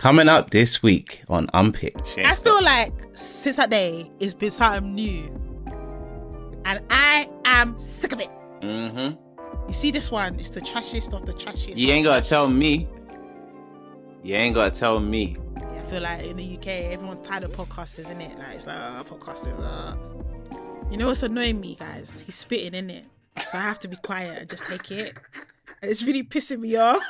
Coming up this week on Unpicked. I feel like since that day, it's been something new. And I am sick of it. Mm-hmm. You see this one? It's the trashiest of the trashiest. You ain't gotta tell me. You ain't gotta tell me. Yeah, I feel like in the UK, everyone's tired of podcasters, isn't it? Like it's like oh, podcasters. Uh. You know what's annoying me, guys? He's spitting in it, so I have to be quiet and just take it. And it's really pissing me off.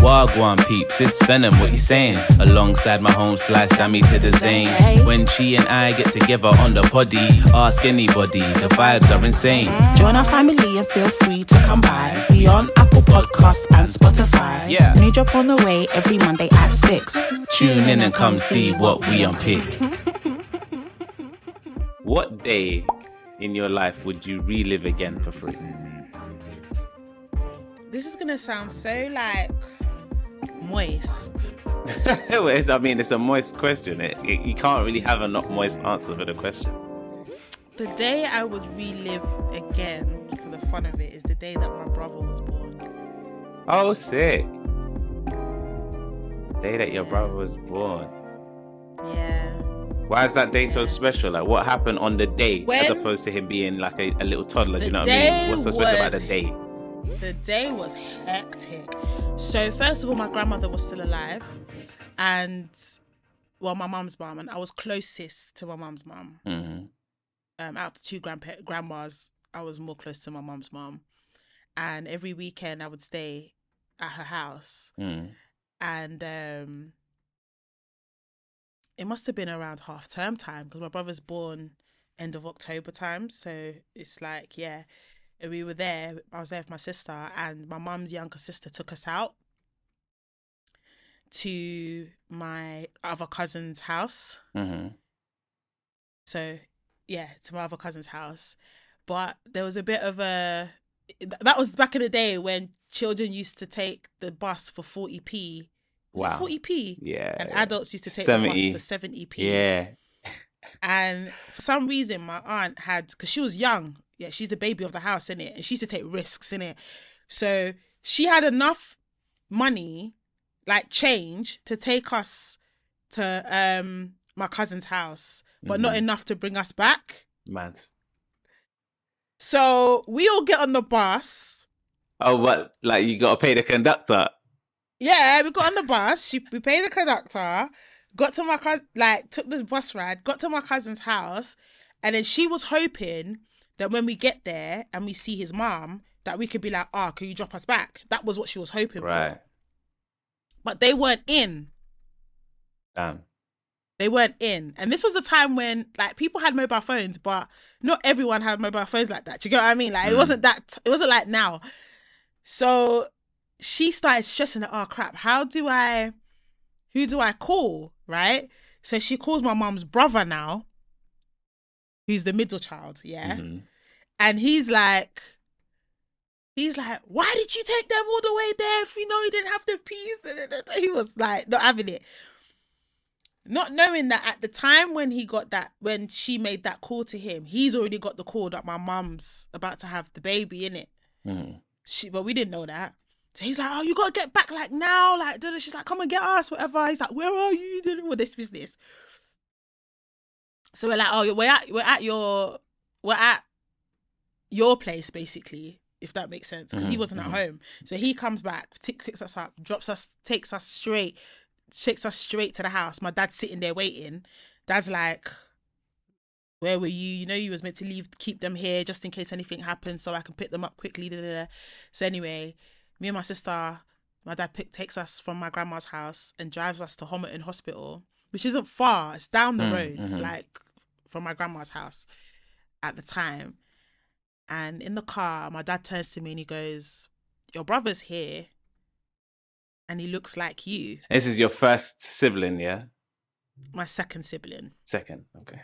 Wagwan peeps, it's Venom, what you saying? Alongside my home slice, Dami to the Zain. When she and I get together on the poddy, ask anybody, the vibes are insane. Join our family and feel free to come by. We on Apple Podcast and Spotify. Yeah. New drop on the way every Monday at 6. Tune in and come see what we unpick. what day in your life would you relive again for free? This is gonna sound so like moist. I mean, it's a moist question. It, it- you can't really have a not moist answer for the question. The day I would relive again for the fun of it is the day that my brother was born. Oh, sick. The day that your brother was born. Yeah. Why is that day so special? Like, what happened on the day as opposed to him being like a, a little toddler? Do you know what I mean? What's so special about the day? The day was hectic. So first of all, my grandmother was still alive, and well, my mum's mum, and I was closest to my mum's mum. hmm Um, out of the two grandpa- grandmas, I was more close to my mum's mum, and every weekend I would stay at her house, Mm. and um, it must have been around half term time because my brother's born end of October time, so it's like yeah, and we were there. I was there with my sister, and my mum's younger sister took us out to my other cousin's house. hmm So yeah, to my other cousin's house. But there was a bit of a that was back in the day when children used to take the bus for 40p. Wow. 40p? Yeah. And adults used to take the 70. bus for 70p. Yeah. And for some reason, my aunt had, because she was young, yeah, she's the baby of the house, in it, and she used to take risks in it. So she had enough money, like change, to take us to um my cousin's house, but not Mhm. enough to bring us back. Mad. So we all get on the bus. Oh, what? Like, you gotta pay the conductor. Yeah, we got on the bus. She, we paid the conductor. Got to my cousin, like took the bus ride. Got to my cousin's house, and then she was hoping that when we get there and we see his mom, that we could be like, "Ah, can you drop us back?" That was what she was hoping Right. for. But they weren't in. Damn. They weren't in, and this was a time when like people had mobile phones, but not everyone had mobile phones like that. Do you get what I mean? Like it Mm. wasn't that. It wasn't like now. So she started stressing that, oh crap, how do I, who do I call? Right. So she calls my mom's brother now, who's the middle child. Yeah. Mhm. And he's like, he's like, why did you take them all the way there if you know you didn't have the peace? He was like, not having it. Not knowing that at the time when he got that, when she made that call to him, he's already got the call that my mum's about to have the baby in it. Mhm. She, but we didn't know that. So he's like, oh, you gotta get back like now, like. She's like, come and get us, whatever. He's like, where are you? All this business. So we're like, oh, we're at we're at your we're at your place basically, if that makes sense, because he Mhm, wasn't mhm. at home. So he comes back, t- picks us up, drops us, takes us straight, takes us straight to the house. My dad's sitting there waiting. Dad's like, where were you? You know, you was meant to leave, keep them here just in case anything happens, so I can pick them up quickly. Da, da, da. So anyway, me and my sister, my dad pick, takes us from my grandma's house and drives us to Homerton Hospital, which isn't far. It's down the Mm, road, mhm. like from my grandma's house at the time. And in the car, my dad turns to me and he goes, "Your brother's here, and he looks like you, This is your first sibling, yeah? my second sibling." Second. Okay.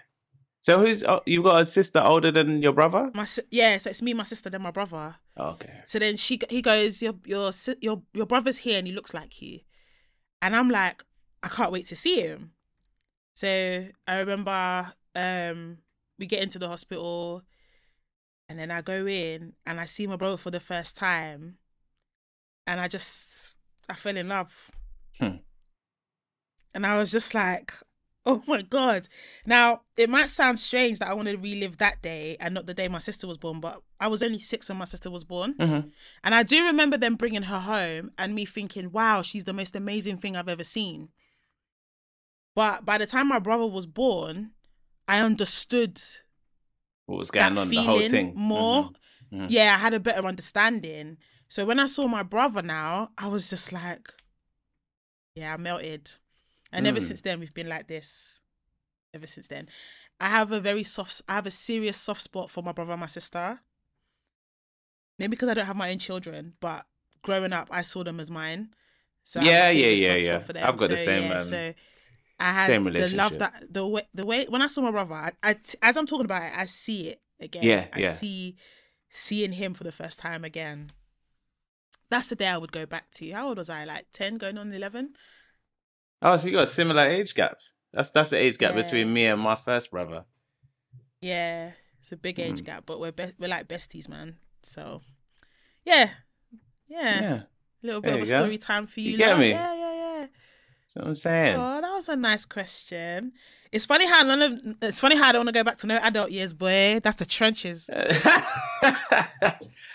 So who's oh, you've got a sister older than your brother? My yeah, so it's me, my sister, then my brother. Oh, okay. So then she he goes, your your your your brother's here and he looks like you, and I'm like, I can't wait to see him. So I remember um we get into the hospital, and then I go in and I see my brother for the first time, and I just I fell in love. Hmm. And I was just like, oh my god. Now it might sound strange that I want to relive that day and not the day my sister was born, but I was only six when my sister was born, Mhm. and I do remember them bringing her home and me thinking, wow, she's the most amazing thing I've ever seen. But by the time my brother was born, I understood What was going on? The whole thing. more. Mhm. Mhm. Yeah, I had a better understanding. So when I saw my brother now, I was just like, yeah, I melted. And ever Mm. since then, we've been like this. Ever since then, I have a very soft, I have a serious soft spot for my brother and my sister. Maybe because I don't have my own children, but growing up, I saw them as mine. So I have a Yeah, yeah, yeah, spot yeah. for them. I've got the same, Yeah, um, so I had same the love that the way the way when I saw my brother, I, I as I'm talking about it, I see it again. Yeah, I yeah. see seeing him for the first time again. That's the day I would go back to. How old was I? Like ten, going on eleven. Oh, so you got a similar age gap. That's that's the age gap Yeah. between me and my first brother. Yeah, it's a big age Mm. gap, but we're be- we're like besties, man. So, yeah, yeah, Yeah. a little There bit of a go. story time for you. You get lot. me? Yeah, yeah, yeah. That's what I'm saying. Oh, that was a nice question. It's funny how none of it's funny how I don't want to go back to no adult years, boy. That's the trenches.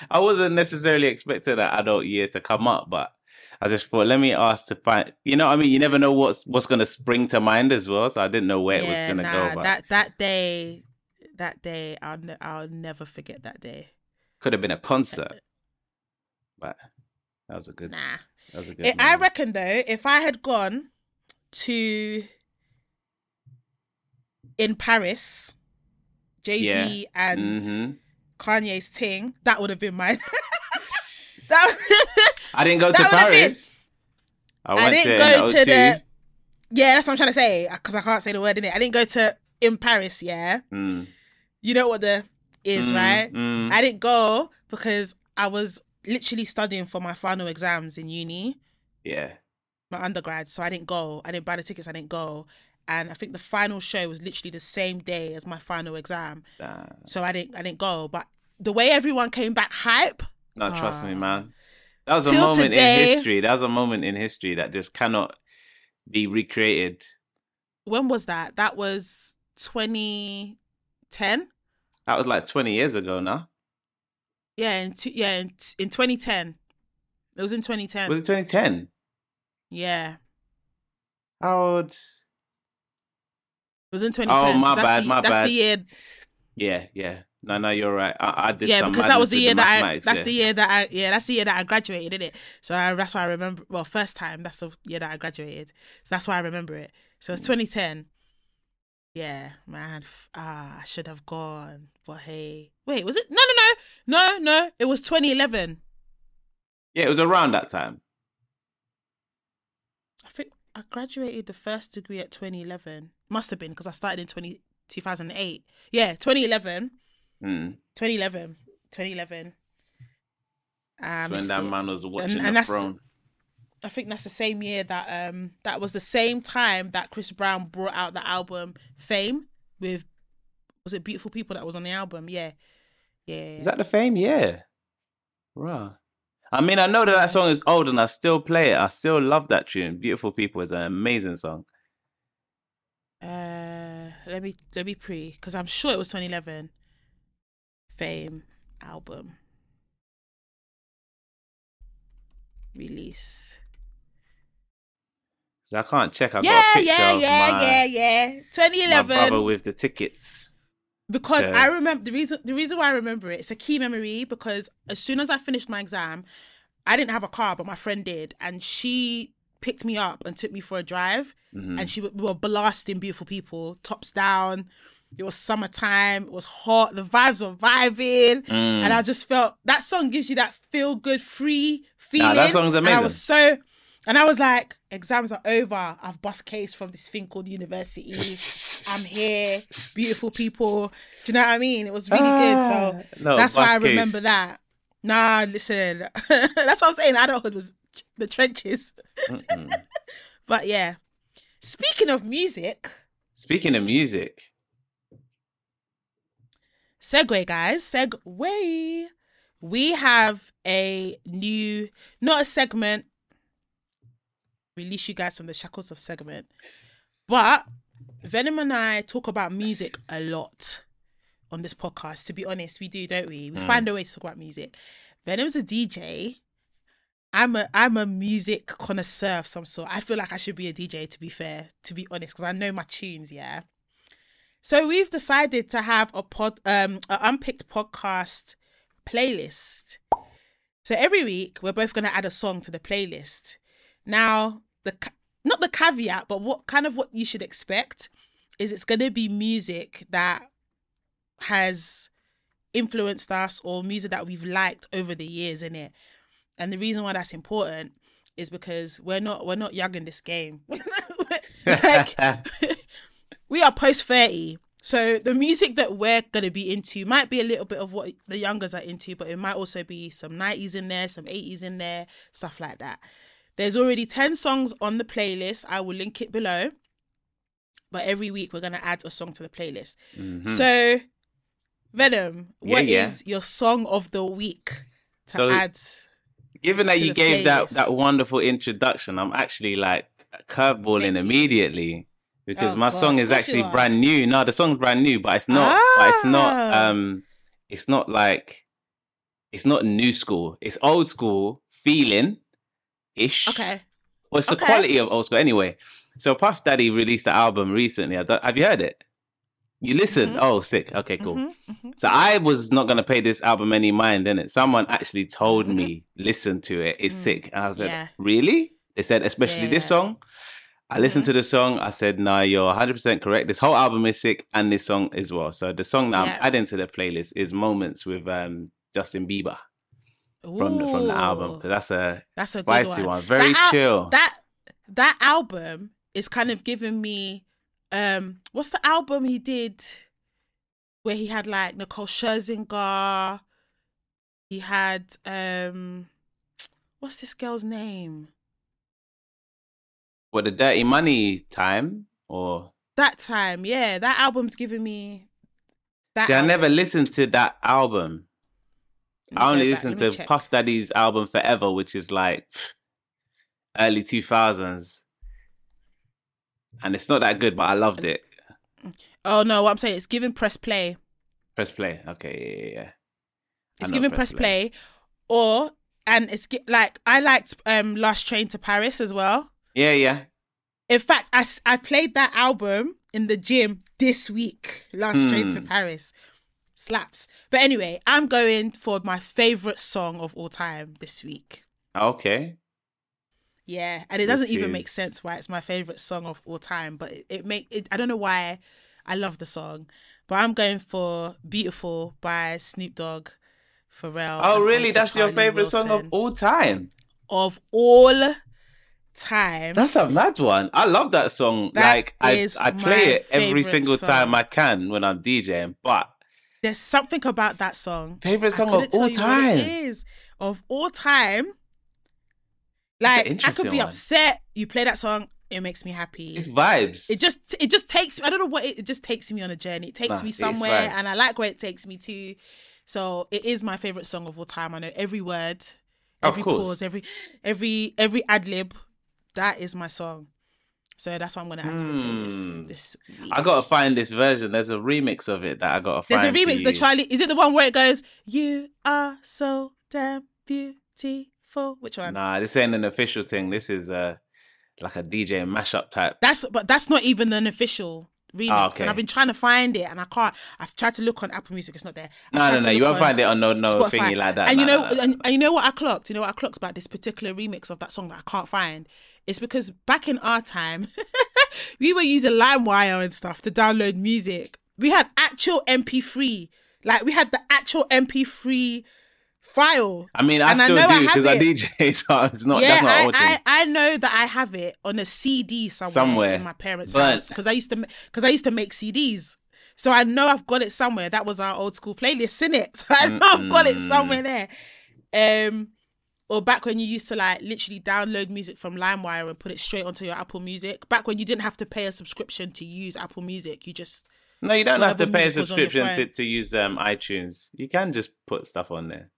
I wasn't necessarily expecting that adult year to come up, but I just thought, let me ask to find. You know, what I mean, you never know what's what's gonna spring to mind as well. So I didn't know where it was gonna nah, go, but that that day, that day, I'll ne- I'll never forget that day. could have been a concert. Uh, uh, but that was a good. Nah. That was a good. It, I reckon though, if I had gone to in Paris, Jay Z and Mhm. Kanye's ting, that would have been my. that, I didn't go to Paris. I, I didn't to go to the- yeah, that's what I'm trying to say because I can't say the word in it. I didn't go to in Paris. Yeah, Mm, you know what the is, mm, right? mm. I didn't go because I was literally studying for my final exams in uni. yeah. my undergrad, so I didn't go. I didn't buy the tickets. I didn't go, and I think the final show was literally the same day as my final exam, Nah. so I didn't. I didn't go. But the way everyone came back hype, No, trust me, Ah. man. That was a moment today- in history. That was a moment in history that just cannot be recreated. when was that? That was 2010. That was like 20 years ago now. Yeah, in two, yeah, in, t- in 2010. It was in 2010. Was it 2010? yeah, it How old? was in 2010. Oh, my that's bad, the, my That's bad. the year. Yeah, yeah. No, no, you're right. I, I did yeah, because that was the year that I. That's there. the year that I. Yeah, that's the year that I graduated, isn't it? So I, that's why I remember. Well, first time. That's the year that I graduated. So that's why I remember it. So it's 2010. Yeah, man. Ah, I should have gone. But hey, wait, was it? No, no, no, no, no. It was 2011. Yeah, it was around that time. I think I graduated the first degree at 2011. Must have been because I started in 20, 2008. Yeah, 2011. Mm. 2011. 2011. I That's when that it. man was watching and the that's- throne. I think that's the same year that um that was the same time that Chris Brown brought out the album Fame with was it Beautiful People that was on the album? Yeah. Yeah. Is that the fame? Yeah. Right. I mean, I know that that song is old and I still play it. I still love that tune. Beautiful People is an amazing song. uh let me let me pre because I'm sure it was 2011. Fame album release. I can't check. I've got Yeah, yeah, yeah, my, yeah, yeah. my 2011. brother with the tickets. because Yeah. I remember the reason the reason why I remember it, it's a key memory because as soon as I finished my exam, I didn't have a car, but my friend did, and she picked me up and took me for a drive, Mhm. and she we were blasting beautiful people, tops down. It was summertime. It was hot. The vibes were vibing, Mm. and I just felt that song gives you that feel good, free feeling. that song's And I amazing. was so, and I was like, exams are over. I've bust case from this thing called university. I'm here, beautiful people. Do you know what I mean? It was really good. So Ah, no, that's why I case. remember that. Nah, listen, that's what I'm saying. Adulthood was the trenches. But yeah, speaking of music, Speaking of music, segue, guys, segue. we have a new, not a segment, release you guys from the shackles of segment, but Venom and I talk about music a lot on this podcast. To be honest, we do, don't we? We find a way to talk about music. Venom's a DJ. I'm a I'm a music connoisseur of some sort. I feel like I should be a DJ. To be fair, to be honest, because I know my tunes. Yeah. So we've decided to have a pod, um, an unpicked podcast playlist. So every week we're both going to add a song to the playlist. Now the not the caveat, but what kind of what you should expect is it's going to be music that has influenced us or music that we've liked over the years in it. And the reason why that's important is because we're not we're not young in this game. like we are post 30. So the music that we're going to be into might be a little bit of what the youngers are into, but it might also be some 90s in there, some 80s in there, stuff like that. There's already 10 songs on the playlist. I will link it below. But every week we're going to add a song to the playlist. So, Venom, what is Mm-hmm. yeah. your song of the week to So- add? Given that you gave that playlist. that wonderful introduction, I'm actually like curveballing immediately because Oh, my song is actually brand new. No, the song's brand new, but it's not. But it's not. Ah. Um, it's not like it's not new school. It's old school feeling ish. Okay. Well, it's the Okay. quality of old school anyway. So Puff Daddy released the album recently. Have you heard it? You listened? Mhm. Oh, sick. Okay, cool. Mhm, mhm. So I was not gonna pay this album any mind, then it. Someone actually told me, listen to it. It's Mm, sick. And I was like, yeah. really? They said, especially this Yeah. song. I listened to the song. I said, no, you're 100% correct. This whole album is sick, and this song as well. So the song that Yeah. I'm adding to the playlist is Moments with um, Justin Bieber from the, from the album. Because that's a That's a spicy one. one. Very That al- chill. That that album is kind of giving me um what's the album he did where he had like Nicole Scherzinger he had um what's this girl's name What, the Dirty Money time? Or. that time yeah that album's giving me that See, I never listened to that album. I only listened to check. Puff Daddy's album Forever, which is like pff, early 2000s. And it's not that good, but I loved it. oh no what I'm saying it's giving press play Press play. Okay, yeah, yeah, yeah. It's giving press play or and it's like I liked um Last Train to Paris as well Yeah, yeah. In fact, I I played that album in the gym this week. Last Train to Hmm. Paris. Slaps. But anyway, I'm going for my favorite song of all time this week. Okay. Yeah, and it doesn't Which even make sense why it's my favorite song of all time, but it, it make it. I don't know why I love the song, but I'm going for "Beautiful" by Snoop Dogg, Pharrell. Oh, really? That's your Charlie favorite song of all time? of all time. That's a mad one. I love that song. That like, I, is I play it every single song. time I can when I'm DJing. But There's something about that song. favorite song of all what it time. is of all time. Like I could be one. upset. You play that song, it makes me happy. It's vibes. it just it just takes I don't know what it, it just takes me on a journey. It takes Nah, me somewhere and I like where it takes me to. So it is my favorite song of all time. I know every word, every pause, every every every ad lib. That is my song. So that's what I'm gonna add to the playlist this week. I gotta find this version. There's a remix of it that I gotta There's find. There's a remix. The. Charlie is it the one where it goes, "You are so damn beautiful." Which one? Nah, this ain't an official thing. This is uh like a DJ mashup type. That's but that's not even an official remix. Ah, okay. And I've been trying to find it, and I can't. I've tried to look on Apple Music. It's not there. I've No, no, no. You won't find it on no no Spotify. thingy like that. And you know. And, and you know what I clocked? You know what I clocked about this particular remix of that song that I can't find? It's because back in our time, we were using LimeWire and stuff to download music. We had actual MP3, like we had the actual MP3 file. I mean, I and I still know I do because I it. DJ, so it's not. yeah, that's not I. I, I know that I have it on a CD somewhere, Somewhere. in my parents' But- house because I used to because I used to make CDs. So I know I've got it somewhere. That was our old school playlist, in it. So I know I've got it somewhere there. Um, or back when you used to like literally download music from LimeWire and put it straight onto your Apple Music. Back when you didn't have to pay a subscription to use Apple Music, you just no, you don't have to pay a music was on your subscription to, to use um iTunes. You can just put stuff on there.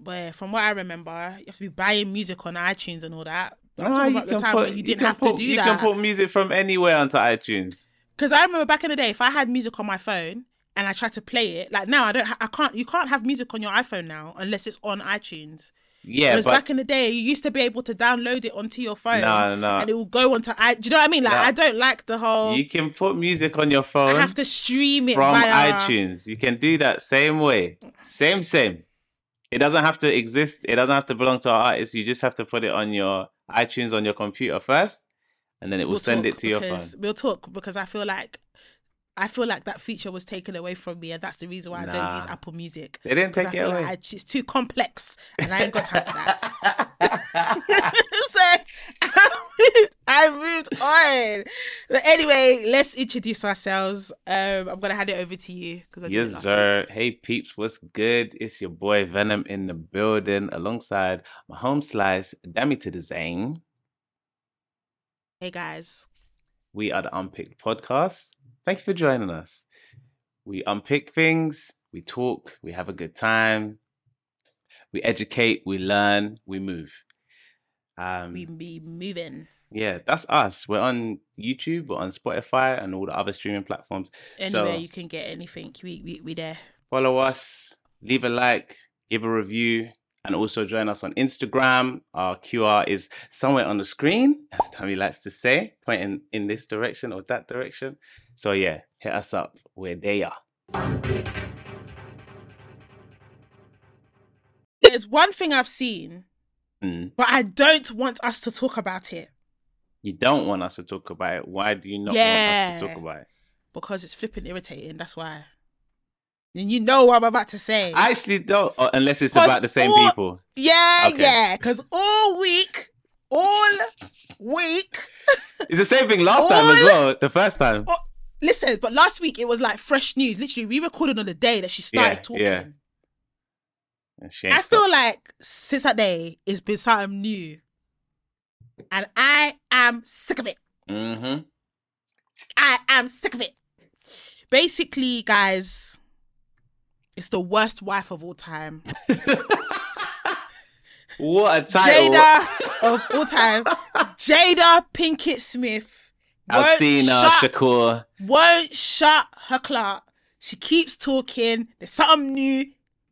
But from what I remember, you have to be buying music on iTunes and all that. But I'm Ah, talking you about the can time put- when you didn't can have put- to do you that. You can put music from anywhere onto iTunes. Because I remember back in the day, if I had music on my phone and I tried to play it, like now I don't, ha- I can't. You can't have music on your iPhone now unless it's on iTunes. Yeah, Whereas but back in the day, you used to be able to download it onto your phone. No, no. And it will go onto i. Do you know what I mean? Like No. I don't like the whole. you can put music on your I phone have to stream it from via iTunes. You can do that same way. Same, same. It doesn't have to exist. It doesn't have to belong to our artist. You just have to put it on your iTunes on your computer first, and then it will We'll send it to your phone. We'll talk because I feel like. I feel like that feature was taken away from me, and that's the reason why I don't use Apple Music. They didn't take it away. like I, it's too complex, and I ain't got time for that. so I moved on. But anyway, let's introduce ourselves. Um, I'm gonna hand it over to you because I Yes, sir. week. Hey, peeps, what's good? It's your boy Venom in the building alongside my home slice, Dami to the Zain. Hey guys, We are the Unpicked Podcast. Thank you for joining us. We unpick things, we talk, we have a good time, we educate, we learn, we move. Um, we be moving yeah, that's us. We're on YouTube, we're on Spotify, and all the other streaming platforms. anywhere So- you can get anything. We we we there. follow us, leave a like, give a review, and also join us on Instagram. Our QR is somewhere on the screen, as Dami likes to say, pointing in this direction or that direction. So yeah, hit us up. We're there. There's one thing I've seen, Mm. but I don't want us to talk about it You don't want us to talk about it. Why do you not want us to talk about it? because it's flipping irritating. That's why. And you know what I'm about to say. I actually don't, uh, unless it's about the same all- people. Yeah, Okay. yeah. Because all week, all week. It's the same thing last time as well. The first time. Oh, listen, but last week it was like fresh news. Literally, we recorded on the day that she started Yeah, talking. yeah. I feel like since that day, it's been something new. And I am sick of it. Mm-hmm. I am sick of it. Basically, guys, it's the worst wife of all time. What a title. Jada of all time. Jada Pinkett Smith. Alcina shut- Shakur. won't shut her clock. She keeps talking. There's something new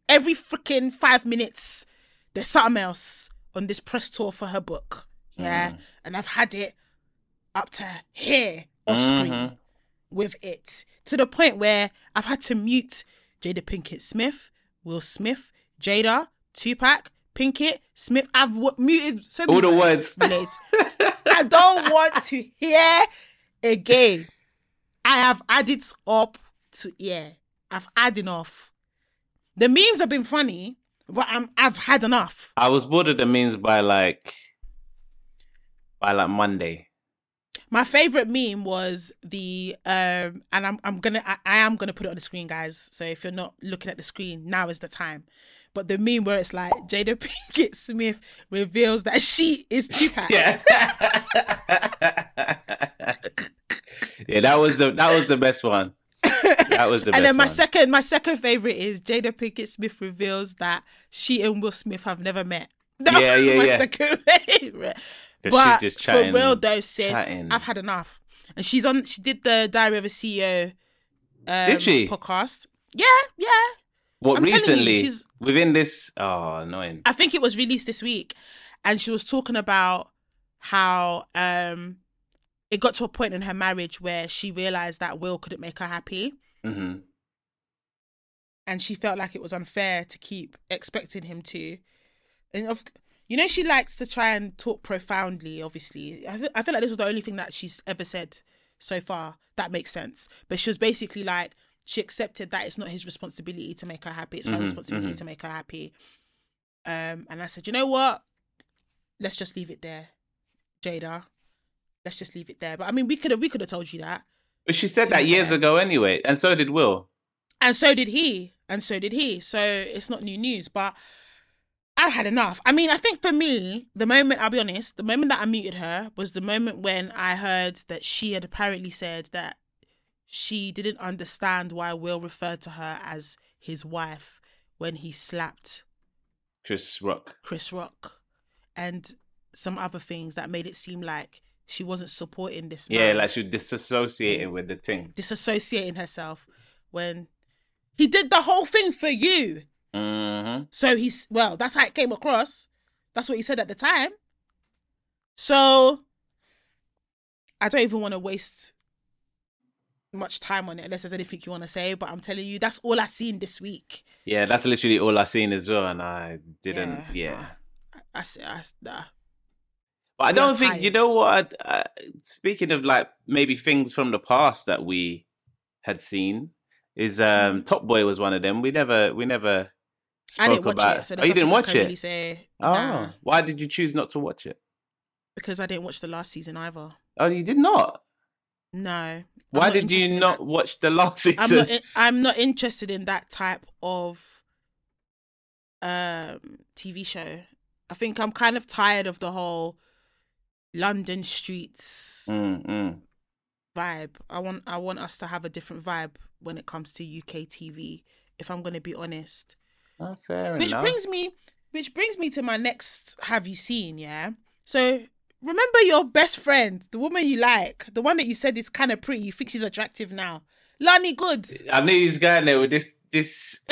every freaking five minutes. There's something else on this press tour for her book. Yeah. Mm. And I've had it up to here off screen Mhm. with it to the point where I've had to mute Jada Pinkett Smith, Will Smith, Jada, Tupac, Pinkett, Smith. I've w- muted so many All the words. I don't want to hear again. I have added up to yeah. I've had enough. The memes have been funny, but I'm I've had enough. I was bored of the memes by like by like Monday. My favorite meme was the um, and I'm I'm gonna I, I am gonna put it on the screen, guys. So if you're not looking at the screen, now is the time. But the meme where it's like Jada Pinkett Smith reveals that she is Tupac. Yeah. yeah, that was the that was the best one. That was the best and then my one. second my second favorite is Jada Pinkett Smith reveals that she and Will Smith have never met. That Yeah, was yeah, my yeah. second favorite. But she just for real though, sis, chatting. I've had enough. And she's on. She did the Diary of a CEO. Um, Did she? podcast? Yeah, yeah. What I'm you, recently? she's- Within this oh annoying. I think it was released this week, and she was talking about how um it got to a point in her marriage where she realized that Will couldn't make her happy, hmm and she felt like it was unfair to keep expecting him to. And of you know, she likes to try and talk profoundly. Obviously, I feel, I feel like this was the only thing that she's ever said so far that makes sense. But she was basically like she accepted that it's not his responsibility to make her happy; it's her Mhm, responsibility mhm. to make her happy. Um, and I said, you know what? Let's just leave it there, Jada. Let's just leave it there. But I mean, we could have we could have told you that. But she said that years fair. ago anyway, and so did Will. And so did he. And so did he. So it's not new news. But I've had enough. I mean, I think for me, the moment, I'll be honest, the moment that I muted her was the moment when I heard that she had apparently said that she didn't understand why Will referred to her as his wife when he slapped Chris Rock. Chris Rock, and some other things that made it seem like she wasn't supporting this. Yeah, like she disassociating with the thing. disassociating herself when he did the whole thing for you. Mm-hmm. So he's well, that's how it came across. That's what he said at the time. So I don't even want to waste much time on it unless there's anything you want to say. But I'm telling you, that's all I seen this week. Yeah, that's literally all I seen as well, and I didn't. Yeah, Yeah, I, I, I nah. but I we are don't think you know what. Uh, speaking of like maybe things from the past that we had seen, is um Top Boy was one of them. We never, we never I didn't watch about. it, so oh, you didn't watch it. Really say, oh, nah, why did you choose not to watch it? because I didn't watch the last season either. Oh, you did not. No. Why did you not watch the last season? I'm not. in- I'm not interested in that type of um TV show. I think I'm kind of tired of the whole London streets Mm, mm. vibe. I want. I want us to have a different vibe when it comes to UK TV. If I'm going to be honest, Oh, fair which enough. brings me, which brings me to my next. Have you seen? Yeah. So remember your best friend, the woman you like, the one that you said is kind of pretty. You think she's attractive now, Lani Good. I knew he was going there with this. This.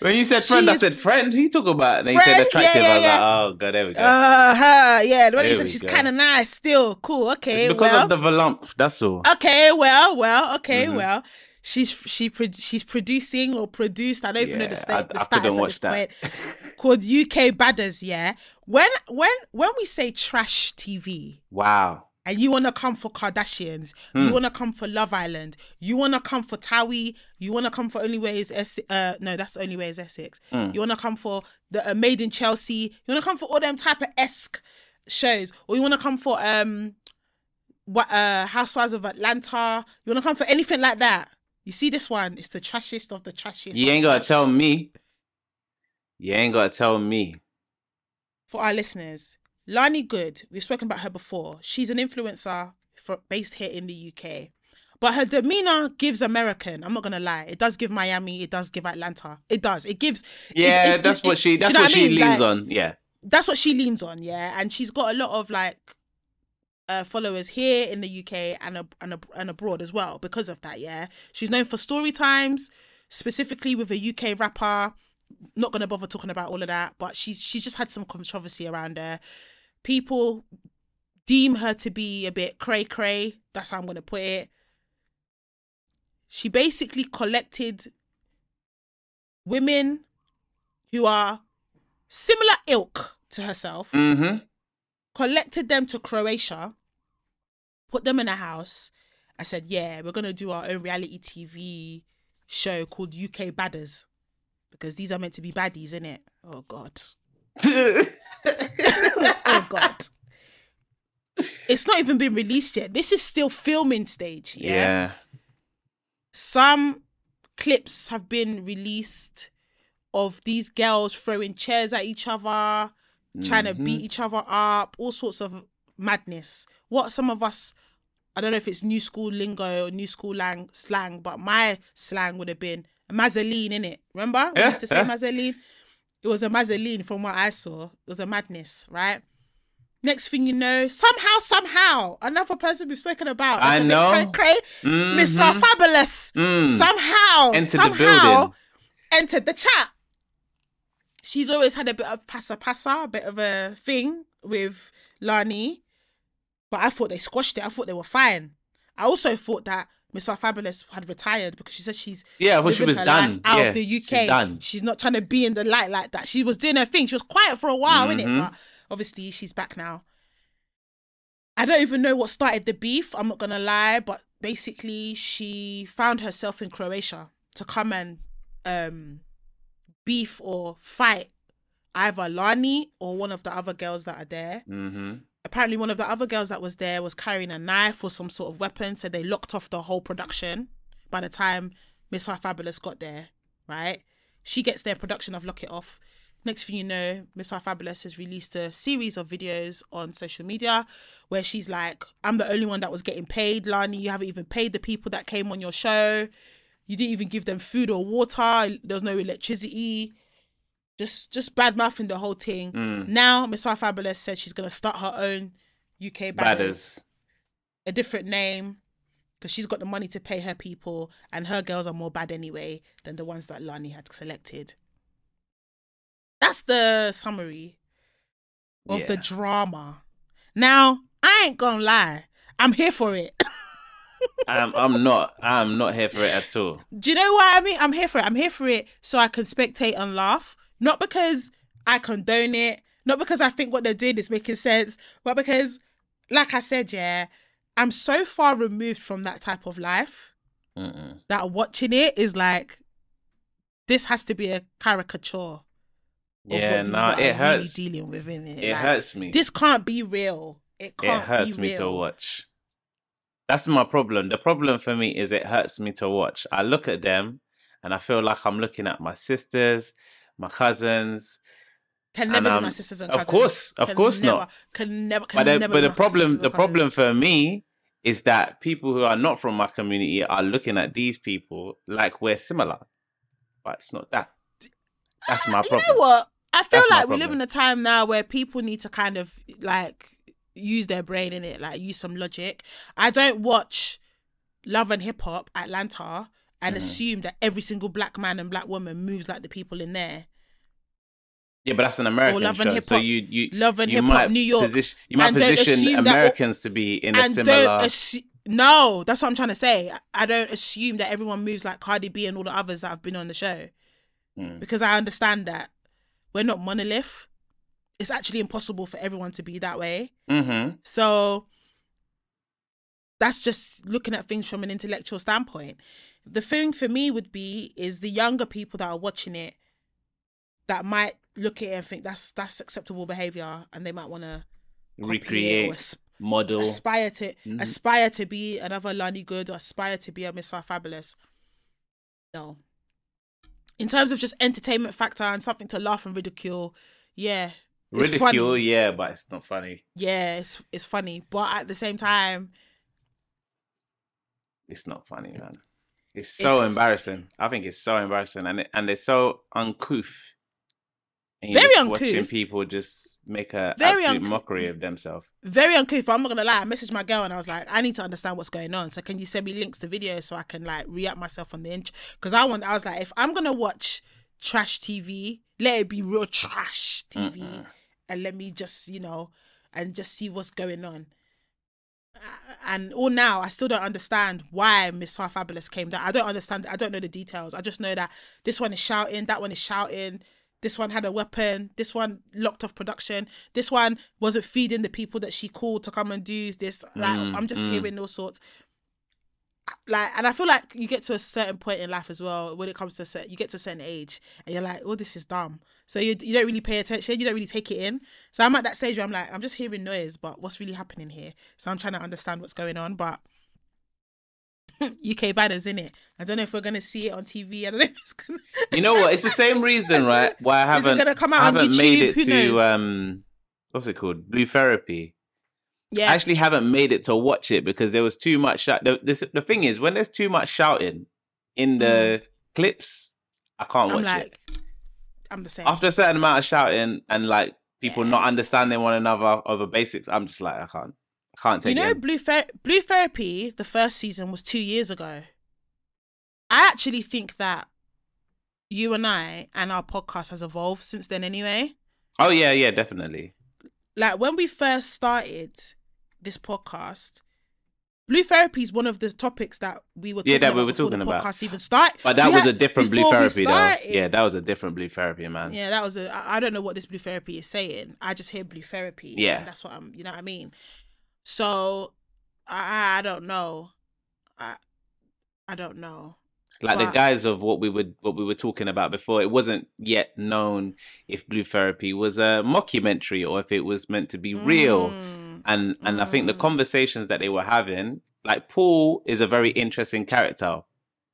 when you said friend, I said friend. Who you talking about? And then you said attractive. Yeah, I was like, oh god, there we go. Uh huh. Yeah, the one that There said she's kind of nice. Still cool. Okay. it's because well. of the volump. That's all. Okay. Well. Well. Okay. Mhm. Well. She's she she's producing or produced. I don't even know the Yeah, state I- the status at this that. point. Called UK Badders. Yeah. When when when we say trash TV. Wow. And you wanna come for Kardashians, Hmm. you wanna come for Love Island, you wanna come for Towie, you wanna come for Only Way is Es- uh no, that's Only Way is Essex. Hmm. You wanna come for the uh, Made in Chelsea, you wanna come for all them type of esque shows, or you wanna come for um what uh Housewives of Atlanta, you wanna come for anything like that. You see this one, it's the trashiest of the trashiest. You ain't gotta tell me. You ain't gotta tell me. for our listeners, Lani Good, we've spoken about her before. She's an influencer for, based here in the UK. But her demeanor gives American. I'm not gonna lie. It does give Miami. It does give Atlanta. It does. It gives. it- Yeah, it's- that's it- what she. do you That's know what I she leans Like, on. Yeah. That's what she leans on. Yeah, and she's got a lot of like uh, followers here in the UK and ab- and, ab- and abroad as well because of that. Yeah, she's known for story times, specifically with a UK rapper. Not gonna bother talking about all of that, but she's she's just had some controversy around her. People deem her to be a bit cray cray. That's how I'm gonna put it. She basically collected women who are similar ilk to herself Mm-hmm. collected them to Croatia, put them in a house. I said, yeah, we're gonna do our own reality TV show called UK Badders because these are meant to be baddies, innit? Oh God, oh God. It's not even been released yet. This is still filming stage. Yeah. yeah. Some clips have been released of these girls throwing chairs at each other, trying to beat mm-hmm. each other up, all sorts of madness. What some of us, I don't know if it's new school lingo or new school lang- slang, but my slang would have been a mazzoline in it. Remember? We Yeah, used to say yeah. mazzoline. It was a mazzoline from what I saw. It was a madness, right? Next thing you know, somehow, somehow, another person we've spoken about. I that's a bit know. Cray, cray, Miss R Fabulous Mm. somehow Entered the somehow building. entered the chat. She's always had a bit of passa passa, a bit of a thing with Lani, but I thought they squashed it. I thought they were fine. I also thought that Miss R Fabulous had retired because she said she's Yeah, thought she was done. out yeah, of the she's UK. done. She's not trying to be in the light like that. She was doing her thing. She was quiet for a while, innit? Mhm. But obviously she's back now. I don't even know what started the beef. I'm not gonna lie, but basically she found herself in Croatia to come and um beef or fight either Lani or one of the other girls that are there. Mm-hmm. Apparently, one of the other girls that was there was carrying a knife or some sort of weapon, so they locked off the whole production. By the time Miss High Fabulous got there, right? She gets their production of Lock It Off. Next thing you know, Miss High Fabulous has released a series of videos on social media where she's like, I'm the only one that was getting paid. Lani, you haven't even paid the people that came on your show. You didn't even give them food or water. There was no electricity. Just just bad mouthing the whole thing. Mm. Now Miss Fabulous said she's gonna start her own UK badders, Badders. a different name because she's got the money to pay her people, and her girls are more bad anyway than the ones that Lani had selected. That's the summary of the drama. Now I ain't gonna lie, I'm here for it. I'm, I'm not. I'm not here for it at all. Do you know what I mean? I'm here for it. I'm here for it so I can spectate and laugh. Not because I condone it, not because I think what they're doing is making sense, but because, like I said, yeah, I'm so far removed from that type of life Mm-mm. that watching it is like, this has to be a caricature. Yeah, what these no, lot it hurts. Really dealing with in it. It Like, hurts me. This can't be real. It it can't. hurts be me to watch. That's my problem. The problem for me is it hurts me to watch. I look at them and I feel like I'm looking at my sisters, my cousins. Can And, never be um, my sisters and of cousins. course, of Can course never, not. Can never. Can But the, never but be the my problem, the problem for me is that people who are not from my community are looking at these people like we're similar, but it's not that. That's my Uh, you problem. know what? I feel That's like we live in a time now where people need to kind of like use their brain in it, like use some logic. I don't watch Love and Hip Hop Atlanta and Mhm. assume that every single black man and black woman moves like the people in there. Yeah, but that's an American Love and show, Hip so you you Love and Hip Hop New York. Position, you might and position assume that all- Americans to be in a and similar. don't assu- no, that's what I'm trying to say. I- I don't assume that everyone moves like Cardi B and all the others that have been on the show Mm. because I understand that we're not monolith. It's actually impossible for everyone to be that way. Mm-hmm. So that's just looking at things from an intellectual standpoint. The thing for me would be is the younger people that are watching it that might look at it and think that's that's acceptable behavior and they might want to Recreate, asp- model. aspire to Mhm. aspire to be another Lani Good or aspire to be a Miss Fabulous. No. In terms of just entertainment factor and something to laugh and ridicule, yeah. Ridicule, yeah, but it's not funny. Yeah, it's it's funny. But at the same time, It's not funny, man. It's so It's- embarrassing. I think it's so embarrassing, and it, and they're so uncouth. And Very just Watching uncouth. people just make a Very absolute uncouth. mockery of themselves. very uncouth. I'm not gonna lie. I messaged my girl and I was like, I need to understand what's going on. So can you send me links to videos so I can like react myself on the inch? Because I want. I was like, if I'm gonna watch trash TV, let it be real trash TV, Mm-mm. and let me just you know, and just see what's going on. And all now, I still don't understand why Miss R Fabulous came down. I don't understand. I don't know the details. I just know that this one is shouting, that one is shouting. This one had a weapon. This one locked off production. This one wasn't feeding the people that she called to come and do this. Like Mm, I'm just mm. hearing all sorts. Like, and I feel like you get to a certain point in life as well when it comes to a certain, you get to a certain age and you're like, oh, this is dumb. So you you don't really pay attention. You don't really take it in. So I'm at that stage where I'm like, I'm just hearing noise, but what's really happening here? So I'm trying to understand what's going on, but. UK Badders in it. I don't know if we're gonna see it on TV. I don't know if it's gonna. You know what? It's the same reason, right? Why I Is it haven't, gonna come out I on haven't made it Who to knows? um, what's it called? Blue Therapy. Yeah, I actually haven't made it to watch it because there was too much. Shout- the, this, the thing is, when there's too much shouting in the clips, I can't Mm. I'm watch like, it. I'm the same. After a certain amount of shouting and like people not understanding one another over basics, I'm just like, I can't, I can't you take know, it. Blue Ther- Blue Therapy, the first season was two years ago. I actually think that you and I and our podcast has evolved since then. Anyway, Oh yeah, yeah, definitely. Like when we first started this podcast, Blue Therapy is one of the topics that we were talking Yeah, that about we were talking the about. podcast even started. But that We was had- a different blue therapy, though. Yeah, that was a different blue therapy, man. Yeah, that was a. I don't know what this blue therapy is saying. I just hear blue therapy. Yeah. and that's what I'm. You know what I mean? So, I I don't know. I I don't know. Like the But- guys of what we would what we were talking about before it wasn't yet known if blue therapy was a mockumentary or if it was meant to be real. Mm, and and i think the Mm. conversations that they were having like paul is a very interesting character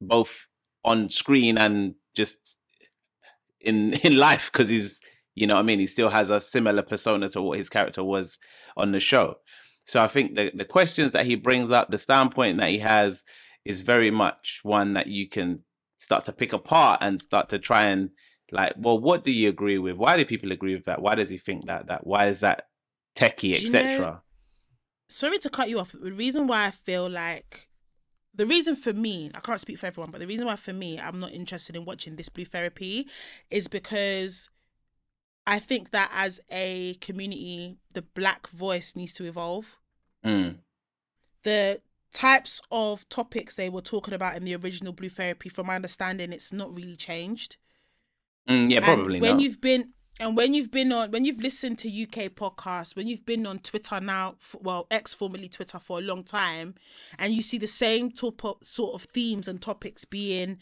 both on screen and just in in life because he's you know what i mean? He still has a similar persona to what his character was on the show. So i think the the questions that he brings up the standpoint that he has is very much one that you can start to pick apart and start to try and like, well, what do you agree with? Why do people agree with that? Why does he think that? That why is that techie, Do you know- etc. sorry to cut you off. The reason why I feel like the reason for me, I can't speak for everyone, but the reason why for me I'm not interested in watching this blue therapy is because I think that as a community, the black voice needs to evolve. Mm. The types of topics they were talking about in the original blue therapy, from my understanding, it's not really changed. Mm, yeah, And probably when not. you've been and when you've been on when you've listened to UK podcasts, when you've been on Twitter now, well, ex formerly Twitter for a long time, and you see the same top sort of themes and topics being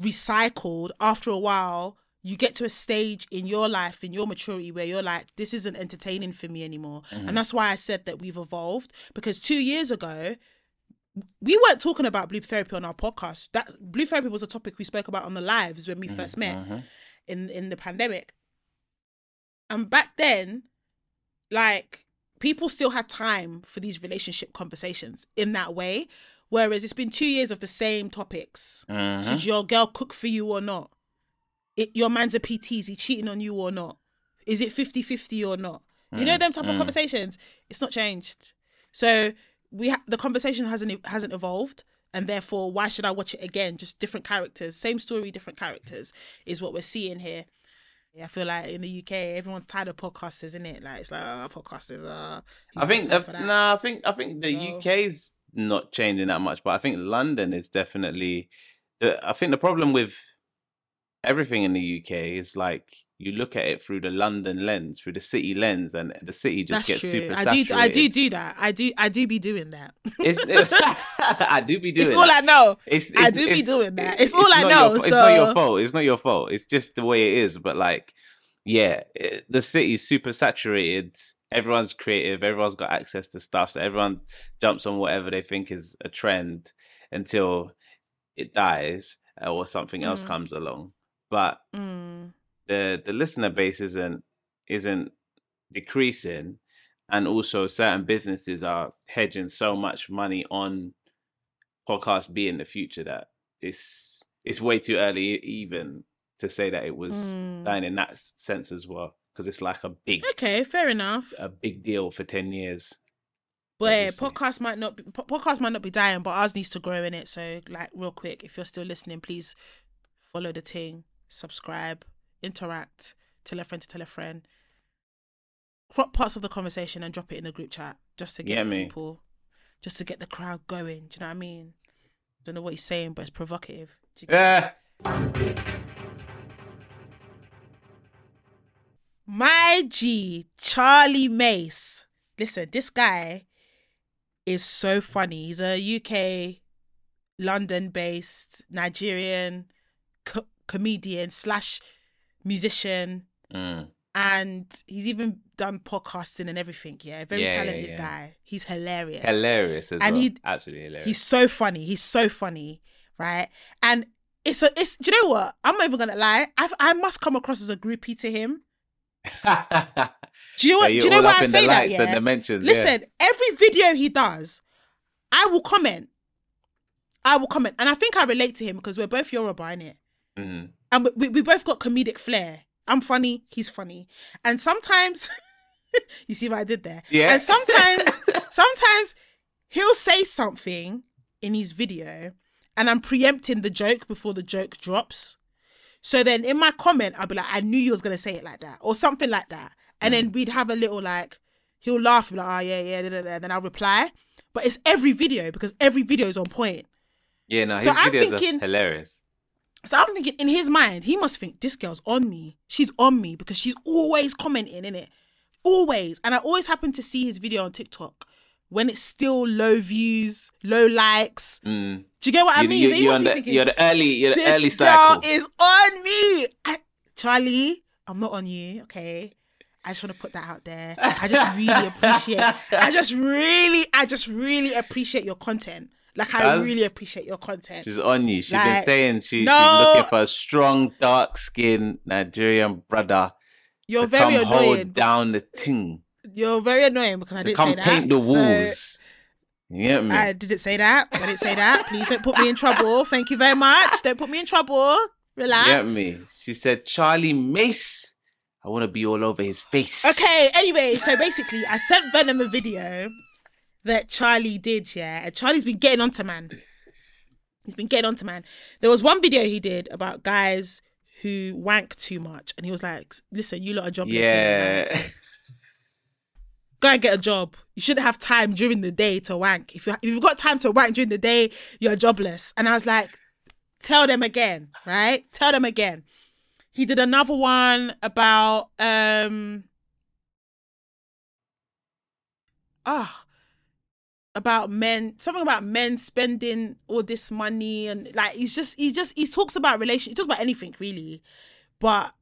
recycled, after a while, you get to a stage in your life, in your maturity, where you're like, this isn't entertaining for me anymore. And that's why I said that we've evolved because two years ago, we weren't talking about blue therapy on our podcast. That blue therapy was a topic we spoke about on the lives when we first met Mhm. in in the pandemic. And back then, like people still had time for these relationship conversations in that way. Whereas it's been two years of the same topics. Mhm. Should your girl cook for you or not? It, your man's a PT, is he cheating on you or not? Is it 50 50 or not? You know, them type of conversations, it's not changed. So we ha- the conversation hasn't hasn't evolved, and therefore, why should I watch it again? Just different characters, same story, different characters is what we're seeing here. Yeah, I feel like in the UK, everyone's tired of podcasters, isn't it? Like it's like oh, podcasters. Uh, I think no, uh, no, I think I think the So- UK's not changing that much, but I think London is definitely. I think the problem with everything in the UK is like you look at it through the London lens, through the city lens, and the city just That's gets true. super I saturated. do. I do do that. I do. I do be doing that. It's, I do be doing. it's all that. I know. It's, I it's- do be doing that. It's all I know, Your, fa- It's not your fault. It's not your fault. It's just the way it is. But like, yeah, it, the city's super saturated. Everyone's creative. Everyone's got access to stuff. So everyone jumps on whatever they think is a trend until it dies or something else Mm. comes along. But Mm. The the listener base isn't isn't decreasing and also certain businesses are hedging so much money on podcasts being the future that it's it's way too early even to say that it was Mm. dying in that sense as well because it's like a big Okay, fair enough. a big deal for 10 years But yeah, podcast might not be podcast might not be dying, but ours needs to grow in it. So like real quick, if you're still listening, please follow the thing, subscribe, interact, tell a friend to tell a friend. Crop parts of the conversation and drop it in the group chat just to get Yeah, me. people, just to get the crowd going. Do you know what I mean? Don't know what he's saying, but it's provocative. Do you get- yeah My G, Charlie Mace. Listen, this guy is so funny. He's a UK, London based Nigerian co- comedian slash musician. Mm. And he's even done podcasting and everything. Yeah, very Yeah, talented yeah. guy. He's hilarious. hilarious as And well he- absolutely hilarious He's so funny. He's so funny, right? And it's a, it's. Do you know what? I'm not even gonna lie. I I must come across as a groupie to him. Do you know what? Yeah, do you know why I say that? Yeah. and the mentions yeah. Listen, every video he does, I will comment. I will comment, and I think I relate to him because we're both Yoruba in it, Mhm. And we, we, both got comedic flair. I'm funny, he's funny, and sometimes you see what I did there. Yeah. And sometimes, sometimes he'll say something in his video, and I'm preempting the joke before the joke drops. So then in my comment, I'll be like, I knew you was gonna say it like that, or something like that. And Mm. then we'd have a little like, he'll laugh, be like, oh yeah, yeah, da, da, da, then I'll reply. But it's every video because every video is on point. yeah no his So I'm videos thinking- are hilarious So I'm thinking in his mind, he must think this girl's on me. She's on me because she's always commenting in it. Always. And I always happen to see his video on TikTok when it's still low views, low likes. Mm. Do you get what I mean? you- so he you're, must on be the, thinking, you're the early you're the this early girl is on me. I, Charlie, I'm not on you, okay? I just want to put that out there. I just really appreciate. I just really, I just really appreciate your content. Like I really appreciate your content. She's on you. She's been saying she, no. she's looking for a strong, dark skinned Nigerian brother You're very come hold annoying. down the ting, You're very annoying because I didn't come say that. Come paint the walls. You get me? I didn't say that. I didn't say that. Please don't put me in trouble. Thank you very much. Don't put me in trouble. Relax. Get me? She said, Charlie Mace. I want to be all over his face. Okay, anyway, so basically, I sent Venom a video that Charlie did, yeah. And Charlie's been getting onto man. He's been getting onto man. There was one video he did about guys who wank too much. And he was like, listen, you lot are jobless. Yeah. Go and get a job. You shouldn't have time during the day to wank. If, you, if you've got time to wank during the day, you're jobless. And I was like, tell them again, right? Tell them again. He did another one about um ah about men something about men spending all this money and like he's just he just he talks about relation he talks about anything really but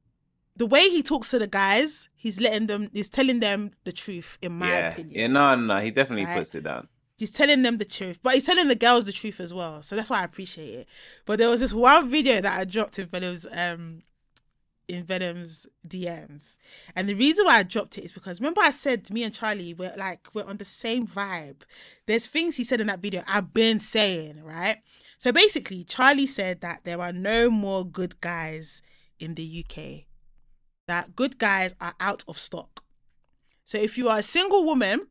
the way he talks to the guys he's letting them he's telling them the truth in my yeah. opinion Yeah, no, no, he definitely Right. puts it down. he's telling them the truth, but he's telling the girls the truth as well. So that's why I appreciate it. But there was this one video that I dropped in Venom's um in Venom's DMs, and the reason why I dropped it is because remember I said me and Charlie we're like we're on the same vibe. There's things he said in that video I've been saying right. So basically, Charlie said that there are no more good guys in the UK. That good guys are out of stock. So if you are a single woman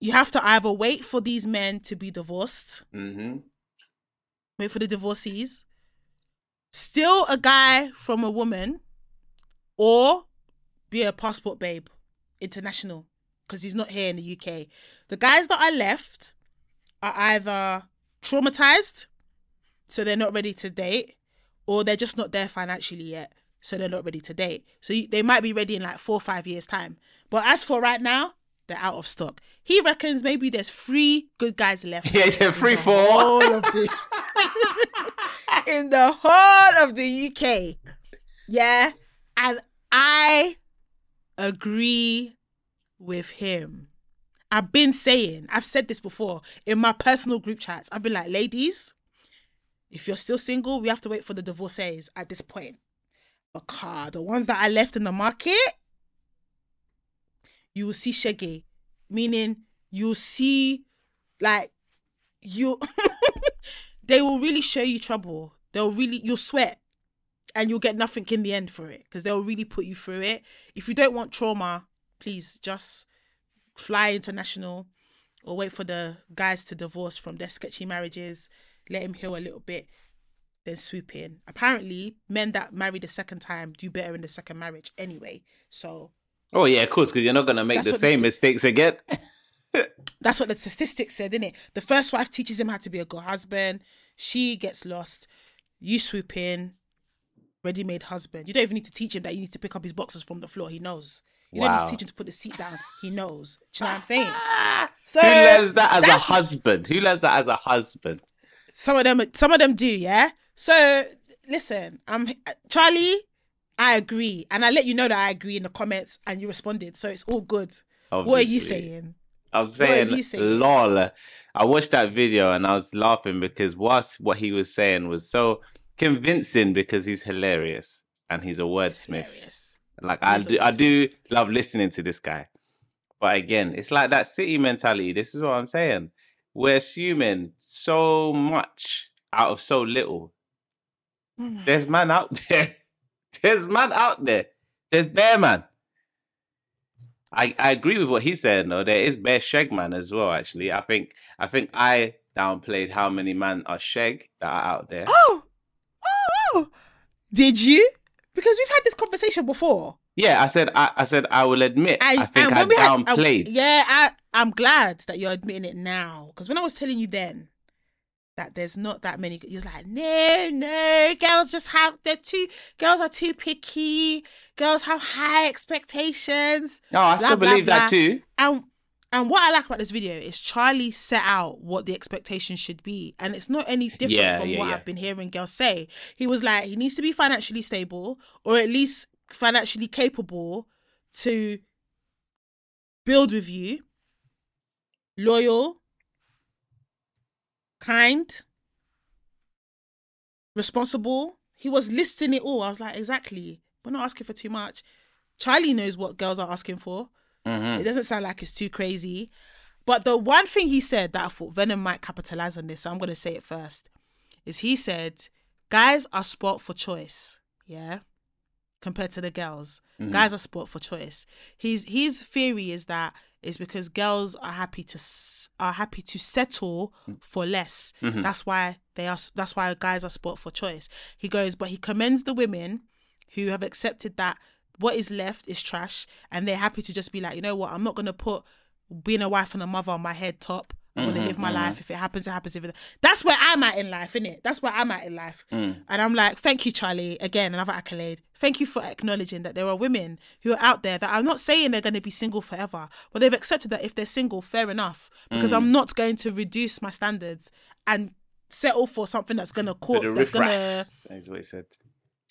you have to either wait for these men to be divorced, Mm-hmm. wait for the divorcees, steal a guy from a woman, or be a passport babe, international, because he's not here in the UK. The guys that are left are either traumatized, so they're not ready to date, or they're just not there financially yet, so they're not ready to date. So they might be ready in like four or five years' time. But as for right now, they're out of stock. He reckons maybe there's three good guys left. Yeah, yeah, in free the for whole of the in the whole of the UK. Yeah, and I agree with him. I've been saying, I've said this before in my personal group chats. I've been like, ladies, if you're still single, we have to wait for the divorcees at this point. But car, the ones that are left in the market, you will see shaggy, meaning you'll see like you they will really show you trouble. They'll really you'll sweat and you'll get nothing in the end for it because they'll really put you through it. If you don't want trauma, please just fly international or wait for the guys to divorce from their sketchy marriages, let him heal a little bit, then swoop in. Apparently, men that marry the second time do better in the second marriage anyway. So Oh yeah, of course, because you're not gonna make the what the same mistakes again. That's what the statistics said, didn't it? The first wife teaches him how to be a good husband. She gets lost. You swoop in, ready made husband. You don't even need to teach him that you need to pick up his boxes from the floor. He knows. You don't need to teach him to put the seat down. He knows. Do you know what I'm saying? So Who learns that as a husband? Who learns that as a husband? Some of them, some of them do, yeah. So listen, I'm Charlie. I agree, and I let you know that I agree in the comments, and you responded, so it's all good. What are you saying? I'm saying, lol. I watched that video and I was laughing because whilst what he was saying was so convincing because he's hilarious and he's a wordsmith. Hilarious. Like He I do, I do love listening to this guy. But again, it's like that city mentality. This is what I'm saying. We're assuming so much out of so little. Mm. There's man out there. There's man out there. There's bear man. I, I agree with what he said. though. There is bear shag man as well. Actually, I think I think I downplayed how many man are shag that are out there. Oh, oh, oh! did you? Because we've had this conversation before. Yeah, I said I, I said I will admit. I, think I we had- I- downplayed. yeah, I, I'm glad that you're admitting it now. Because when I was telling you then that there's not that many, you're like, no, no, girls just have they're too girls are too picky. Girls have high expectations. No, I blah, still blah, believe that too. And and what I like about this video is Charlie set out what the expectation should be, and it's not any different Yeah, from yeah, what yeah. I've been hearing girls say. He was like, he needs to be financially stable, or at least financially capable to build with you, loyal, kind, responsible. He was listing it all. I was like, exactly. We're not asking for too much. Charlie knows what girls are asking for. Mhm. It doesn't sound like it's too crazy. But the one thing he said that I thought Venom might capitalize on this, so I'm gonna say it first, is he said guys are sport for choice. Yeah. Compared to the girls, guys are sport for choice. His his theory is that is because girls are happy to are happy to settle mm. for less. Mm-hmm. That's why they are. That's why guys are sport for choice. He goes, but he commends the women who have accepted that what is left is trash, and they're happy to just be like, you know what, I'm not gonna put being a wife and a mother on my head top. I'm gonna mm-hmm, live my mm-hmm. life. If it happens, it happens. If it, that's where I'm at in life, isn't it? That's where I'm at in life. Mm. And I'm like, thank you, Charlie. Again, another accolade. Thank you for acknowledging that there are women who are out there that I'm not saying they're going to be single forever, but they've accepted that if they're single, fair enough. Because I'm mm. not going to reduce my standards and settle for something that's gonna For cause that's gonna riffraff. That's what he said.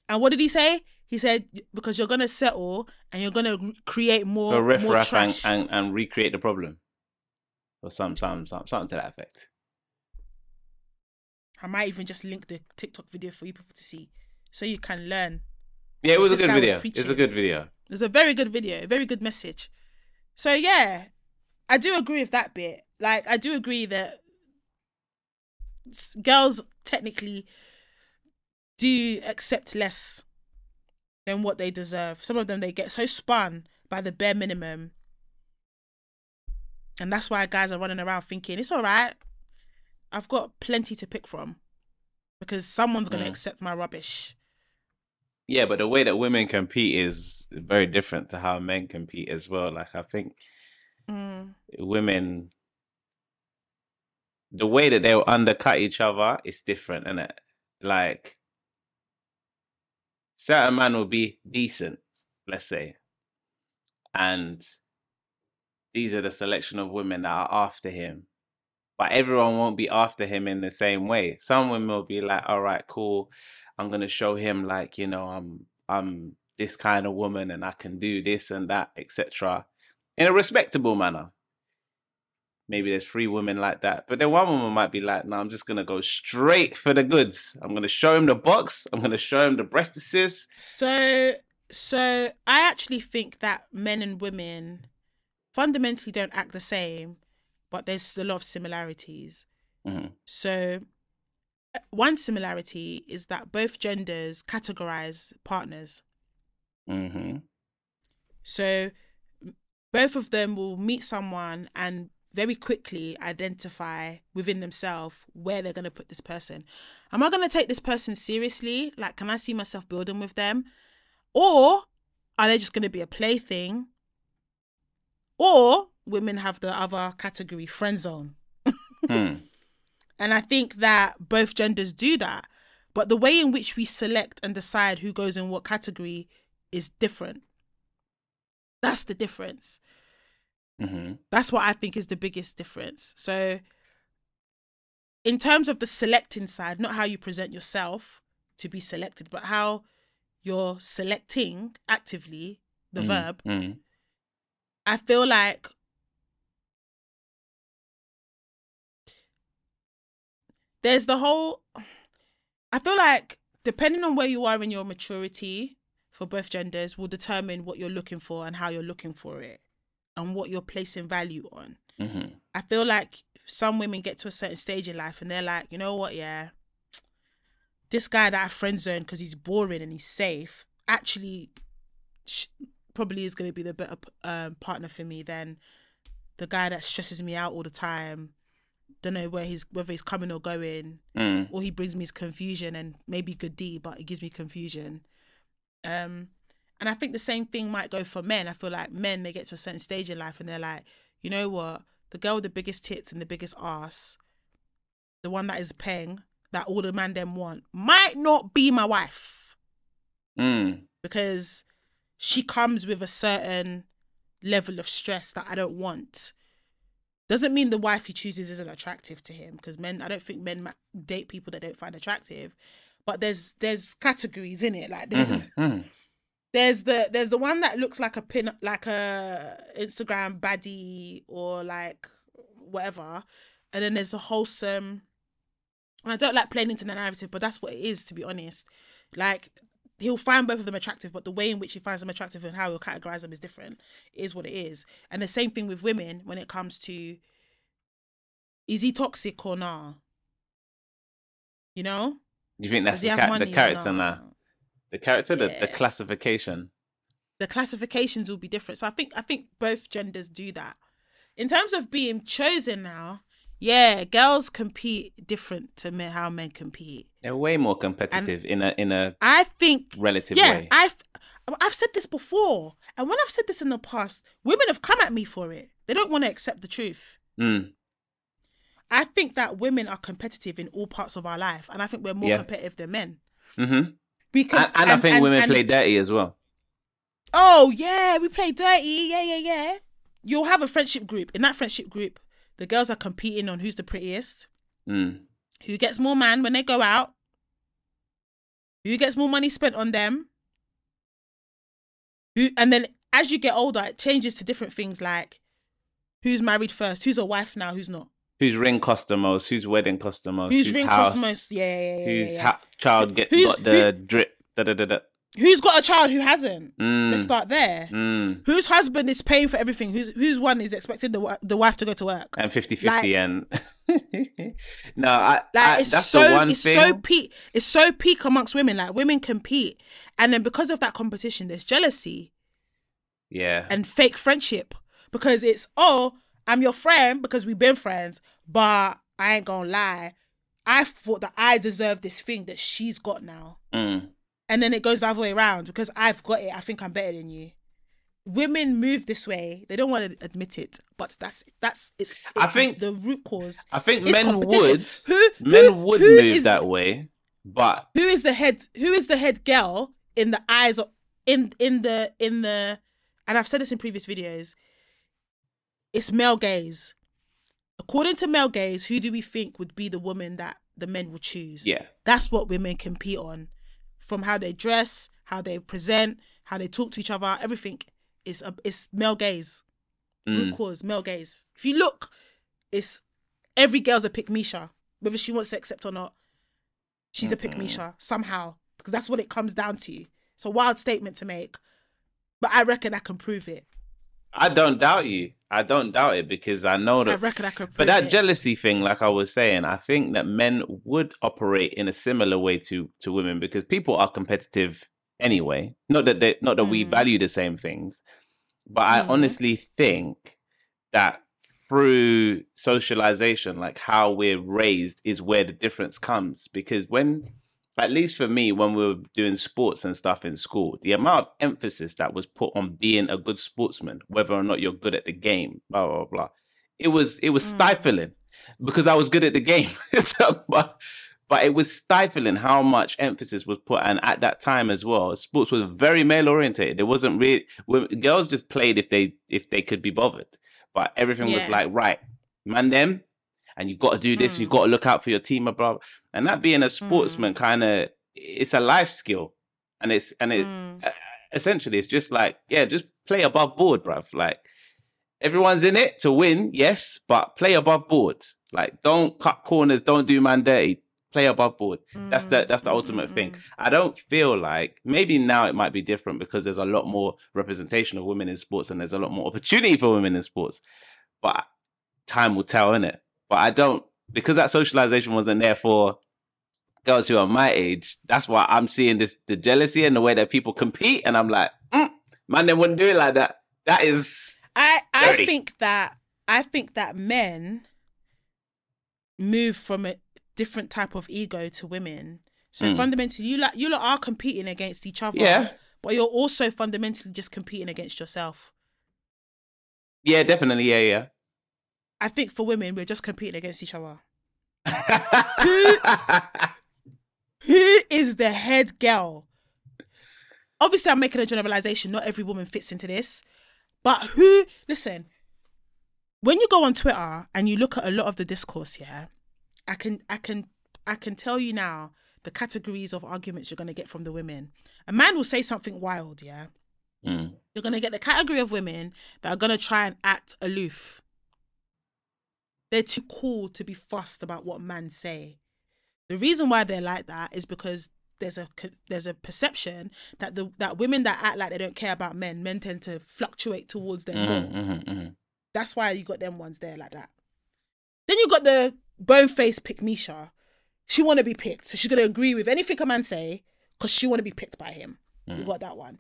and what did he say? He said because you're gonna settle and you're gonna re- create more more riffraff and, trash. and, and recreate the problem. Or some, some, some, something to that effect. I might even just link the TikTok video for you people to see, so you can learn. Yeah, it was a good video. It's a good video. It's a very good video, a very good message. So yeah, I do agree with that bit. Like I do agree that girls technically do accept less than what they deserve. Some of them they get so spun by the bare minimum. And that's why guys are running around thinking it's all right. I've got plenty to pick from because someone's going to Mm. accept my rubbish. Yeah, but the way that women compete is very different to how men compete as well. Like I think Mm. women the way that they'll undercut each other is different, and it? Like certain man will be decent, let's say. And these are the selection of women that are after him. But everyone won't be after him in the same way. Some women will be like, all right, cool. I'm gonna show him like, you know, I'm I'm this kind of woman and I can do this and that, etc. In a respectable manner. Maybe there's three women like that. But then one woman might be like, no, I'm just gonna go straight for the goods. I'm gonna show him the box, I'm gonna show him the breastises. So, so I actually think that men and women fundamentally don't act the same, but there's a lot of similarities. Mhm. So, uh, one similarity is that both genders categorize partners. Mm-hmm. So, both of them will meet someone and very quickly identify within themselves where they're going to put this person. Am I going to take this person seriously? Like, can I see myself building with them? Or are they just going to be a plaything? Or women have the other category, friend zone. Hmm. And I think that both genders do that. But the way in which we select and decide who goes in what category is different. That's the difference. Mm-hmm. That's what I think is the biggest difference. So, in terms of the selecting side, not how you present yourself to be selected, but how you're selecting actively the verb, Mm-hmm. I feel like there's the whole I feel like depending on where you are in your maturity for both genders will determine what you're looking for and how you're looking for it and what you're placing value on. Mm-hmm. I feel like some women get to a certain stage in life and they're like, you know what, yeah, this guy that I friend zone because he's boring and he's safe actually sh- probably is going to be the better um, partner for me than the guy that stresses me out all the time. Don't know where he's whether he's coming or going, Mm. or he brings me his confusion and maybe good D, but it gives me confusion. Um, and I think the same thing might go for men. I feel like men they get to a certain stage in life and they're like, you know what, the girl with the biggest tits and the biggest ass, the one that is paying that all the man them want, might not be my wife Mm. because she comes with a certain level of stress that I don't want. Doesn't mean the wife he chooses isn't attractive to him because men, I don't think men date people they don't find attractive. But there's there's categories in it. Like there's Mm. there's the there's the one that looks like a pin like a Instagram baddie or like whatever, and then there's the wholesome. And I don't like playing into the narrative, but that's what it is to be honest. Like he'll find both of them attractive, but the way in which he finds them attractive and how he'll categorize them is different. It is what it is. And the same thing with women when it comes to is he toxic or not? You know, You think that's the, ca- the character now? The character, the, the classification. the classifications will be different. So I think I think both genders do that. In terms of being chosen now, yeah, girls compete different to men, how men compete. They're way more competitive in a in a I think relative yeah, way. I've I've said this before, and when I've said this in the past, women have come at me for it. They don't want to accept the truth. Mm. I think that women are competitive in all parts of our life, and I think we're more Yeah. competitive than men. hmm We can, And, and I think and- women and- play dirty as well. Oh yeah, we play dirty. Yeah, yeah, yeah. You'll have a friendship group. In that friendship group, the girls are competing on who's the prettiest, Mm. who gets more man when they go out, who gets more money spent on them. Who and then as you get older, it changes to different things like who's married first, who's a wife now, who's not, Who's ring cost the most? Whose wedding cost the most? whose whose ring house, most. Yeah, yeah, yeah. Whose yeah, yeah. ha- child get Who's- got the drip? Da da da da. Who's got a child who hasn't. Mm. Let's start there. Mm. Whose husband is paying for everything? Who's whose one is expecting the the wife to go to work? And 50-50 Like- and no, I, Like I it's that's so the one it's thing. so peak it's so peak amongst women. Like women compete, and then because of that competition, there's jealousy yeah, and fake friendship because it's oh I'm your friend because we've been friends, but I ain't gonna lie, I thought that I deserve this thing that she's got now, Mm. And then it goes the other way around because I've got it. I think I'm better than you. Women move this way. They don't want to admit it, but that's that's it's. I it's think- the root cause. I think men would Who, who men would who move is- that way, but who is the head who is the head girl in the eyes of in in the in the and I've said this in previous videos it's male gaze according to male gaze who do we think would be the woman that the men would choose yeah, that's what women compete on from how they dress how they present how they talk to each other everything. Is a it's male gaze. Root mm. cause male gaze. If you look it's every girl's a pick misha whether she wants to accept or not. She's a pick misha somehow because that's what it comes down to. It's a wild statement to make but i reckon i can prove it I don't doubt you. I don't doubt it because I know i that. reckon i prove But that it. jealousy thing, like I was saying, I think that men would operate in a similar way to to women because people are competitive anyway. Not that they, not that we Mm. value the same things, but I Mhm. honestly think that through socialization, like how we're raised, is where the difference comes. Because when, at least for me, when we were doing sports and stuff in school, the amount of emphasis that was put on being a good sportsman, whether or not you're good at the game, blah blah blah, it was it was Mm. stifling because I was good at the game. So, but but it was stifling how much emphasis was put, and at that time as well, sports was very male orientated. It wasn't really women- girls just played if they if they could be bothered, but everything was like right, man, them, and you've got to do this. you've got to look out for your team, blah. blah. And that being a sportsman, kind of, it's a life skill, and it's and it Mm. uh, essentially it's just like yeah, just play above board, bruv. Like everyone's in it to win, yes, but play above board. Like don't cut corners, don't do man dirty. Play above board. That's the Mm, that's the mm, ultimate mm, thing. mm. I don't feel like maybe now it might be different because there's a lot more representation of women in sports and there's a lot more opportunity for women in sports. But time will tell, innit? But I don't because that socialization wasn't there for girls who are my age. That's why I'm seeing this the jealousy and the way that people compete, and I'm like, mm, man, they wouldn't do it like that. That is I I Dirty. think that I think that men move from a different type of ego to women. So Mm. fundamentally, you like you lot are competing against each other. Yeah. But you're also fundamentally just competing against yourself. yeah, definitely, yeah, yeah. I think for women, we're just competing against each other. Who is the head girl? Obviously, I'm making a generalization. Not every woman fits into this. But who, listen, when you go on Twitter and you look at a lot of the discourse, yeah, I can, I can, I can tell you now the categories of arguments you're going to get from the women. A man will say something wild, yeah. Mm. You're going to get the category of women that are going to try and act aloof. They're too cool to be fussed about what men say. The reason why they're like that is because there's a there's a perception that the that women that act like they don't care about men, men tend to fluctuate towards them Mhm, more. mhm, mhm. That's why you got them ones there like that. Then you got the bone face pick Misha. She want to be picked, so she's gonna agree with anything a man say because she want to be picked by him. You got that one.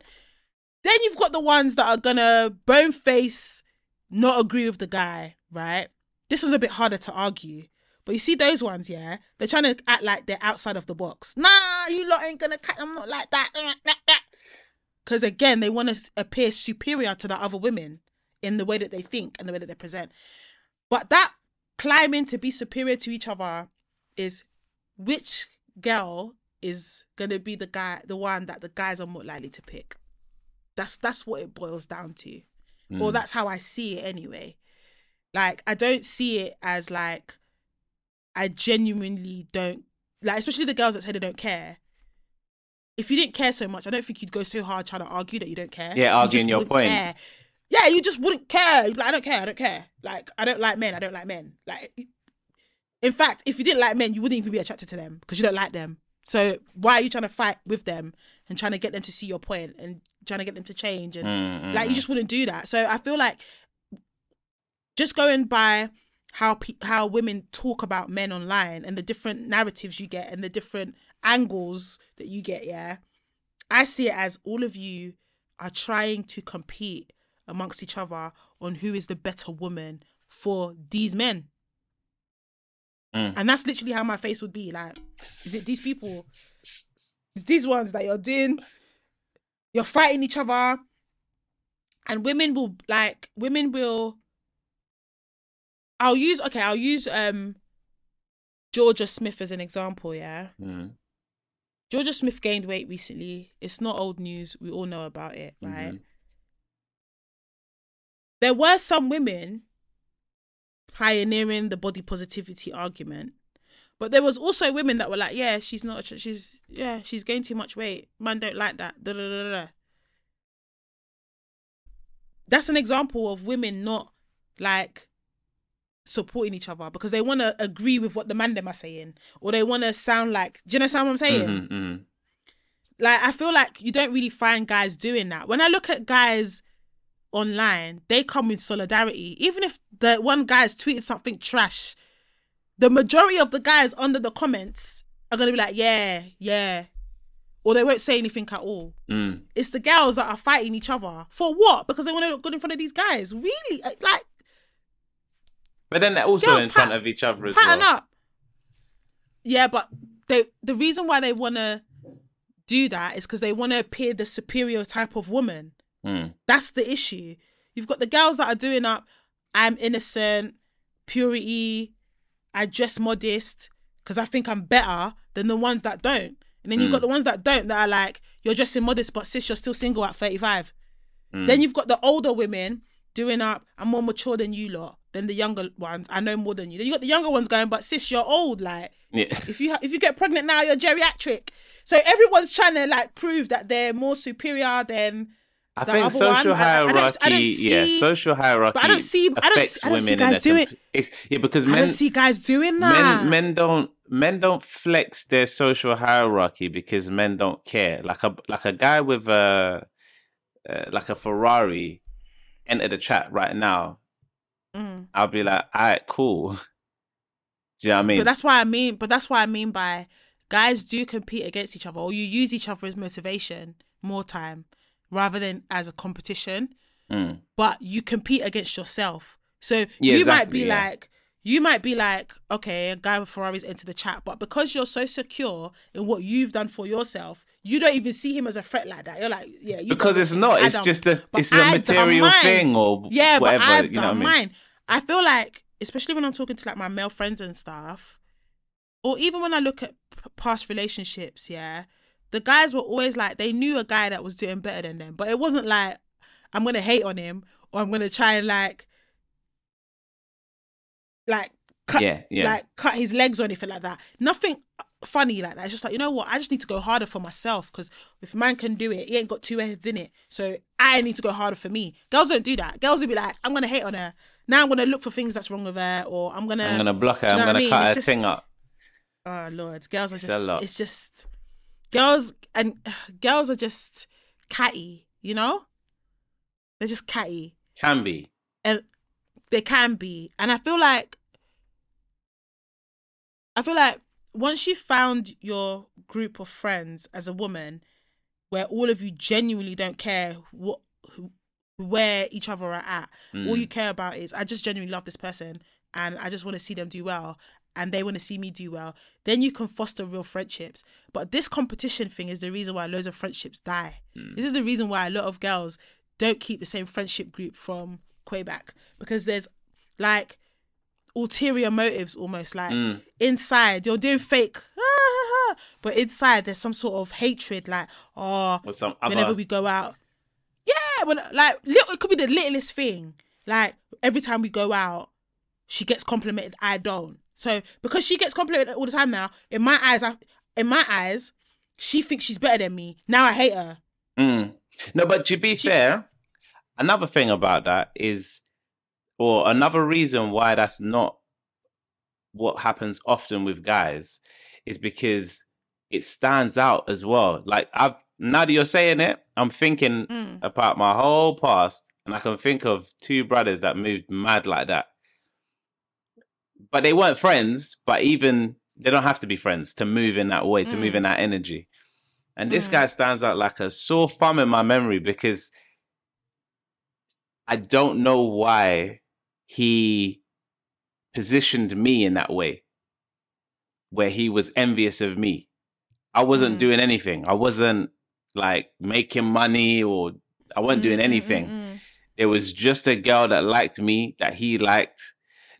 Then you've got the ones that are gonna bone face, not agree with the guy, right? This was a bit harder to argue. But you see those ones, yeah? They're trying to act like they're outside of the box. Nah, you lot ain't gonna cut. I'm not like that. Because again, they want to appear superior to the other women in the way that they think and the way that they present. But that climbing to be superior to each other is which girl is gonna be the guy, the one that the guys are more likely to pick. That's that's what it boils down to, or hmm. that's how I see it anyway. Like I don't see it as like I genuinely don't like, especially the girls that say they don't care. If you didn't care so much, I don't think you'd go so hard trying to argue that you don't care. Yeah, arguing just your point. care. Yeah, you just wouldn't care. Like, I don't care. I don't care. Like, I don't like men. I don't like men. Like, in fact, if you didn't like men, you wouldn't even be attracted to them because you don't like them. So why are you trying to fight with them and trying to get them to see your point and trying to get them to change and Mm, like you just wouldn't do that. So I feel like just going by how pe- how women talk about men online and the different narratives you get and the different angles that you get, yeah. I see it as all of you are trying to compete amongst each other on who is the better woman for these men. Mm. And that's literally how my face would be. Like, is it these people? It's these ones that you're doing, you're fighting each other. And women will like women will I'll use okay, I'll use um Jorja Smith as an example, yeah. Mm. Jorja Smith gained weight recently. It's not old news. We all know about it, right? Mhm. There were some women pioneering the body positivity argument, but there was also women that were like, "Yeah, she's not. She's yeah, she's gained too much weight. Man, don't like that." Da, da, da, da. That's an example of women not like supporting each other because they want to agree with what the man them are saying, or they want to sound like. Do you understand what I'm saying? Mhm, mhm. like I feel like you don't really find guys doing that. When I look at guys online, they come with solidarity. Even if the one guy guy's tweeted something trash, the majority of the guys under the comments are gonna be like, yeah, yeah. Or they won't say anything at all. Mm. It's the girls that are fighting each other. For what? Because they want to look good in front of these guys. Really? Uh, Like, But then they're also Girls in front of each other as pattern well. up. Yeah, but they the reason why they want to do that is because they want to appear the superior type of woman. Mm. That's the issue. You've got the girls that are doing up, I'm innocent, purity, I dress modest because I think I'm better than the ones that don't. And then you've Mm. got the ones that don't that are like, you're dressing modest, but sis, you're still single at 35. Mm. Then you've got the older women doing up, I'm more mature than you lot, than the younger ones. I know more than you. You got the younger ones going, but sis, you're old. Like, Yeah. if you ha- if you get pregnant now, you're geriatric. So everyone's trying to like prove that they're more superior than I the think other social one, I- I don't- hierarchy, I don't yeah, social hierarchy. But I don't see- I don't see- I don't see guys in do it. It's, yeah, because men I don't see guys doing that. men, men don't, men don't flex their social hierarchy because men don't care. Like a, like a guy with a, uh, like a Ferrari, enter the chat right now. Mm. I'll be like, all right, cool. Do you know what I mean? But that's why I mean. But that's why I mean by guys do compete against each other, or you use each other as motivation more time rather than as a competition. Mm. But you compete against yourself. So Yeah, you might be yeah. like, you might be like, okay, a guy with Ferraris into the chat, but because you're so secure in what you've done for yourself, you don't even see him as a threat like that. You're like, yeah, you because it's not. It's just a. but It's a material thing or Yeah, whatever. but I've you know done what I mean? mine. I feel like, especially when I'm talking to like my male friends and stuff, or even when I look at p- past relationships, yeah, the guys were always like they knew a guy that was doing better than them, but it wasn't like I'm gonna hate on him or I'm gonna try and like, like cut, Yeah, yeah. like cut his legs or anything like that. Nothing funny like that. It's just like you know what? I just need to go harder for myself because if man can do it, he ain't got two heads in it. So I need to go harder for me. Girls don't do that. Girls will be like, I'm gonna hate on her. Now I'm gonna look for things that's wrong with her, or I'm gonna. I'm gonna block her. I'm know what gonna cut It's her just- thing up. Oh lord, girls are It's just. It's just girls and girls are just catty. You know, they're just catty Can be. and they can be and i feel like I feel like once you found your group of friends as a woman, where all of you genuinely don't care what who, where each other are at, all you mm. care about is I just genuinely love this person and I just want to see them do well and they want to see me do well. Then you can foster real friendships. But this competition thing is the reason why loads of friendships die. Mm. This is the reason why a lot of girls don't keep the same friendship group from Quebec because there's like ulterior motives almost like Mm. inside. You're doing fake but inside there's some sort of hatred like oh some other. whenever we go out. Yeah when like little it could be the littlest thing. Like every time we go out she gets complimented. I don't. So because she gets complimented all the time now in my eyes I, in my eyes she thinks she's better than me. Now i hate her. Mm. No, but to be fair, another thing about that is, or another reason why that's not what happens often with guys is because it stands out as well. Like I've now that you're saying it, I'm thinking Mm. about my whole past, and I can think of two brothers that moved mad like that. But they weren't friends. But even they don't have to be friends to move in that way, to move in that energy. And this Mm. guy stands out like a sore thumb in my memory because I don't know why he positioned me in that way, where he was envious of me. I wasn't Mm. doing anything. I wasn't like making money or I wasn't doing Mm, mm, anything. mm, mm. There was just a girl that liked me, that he liked,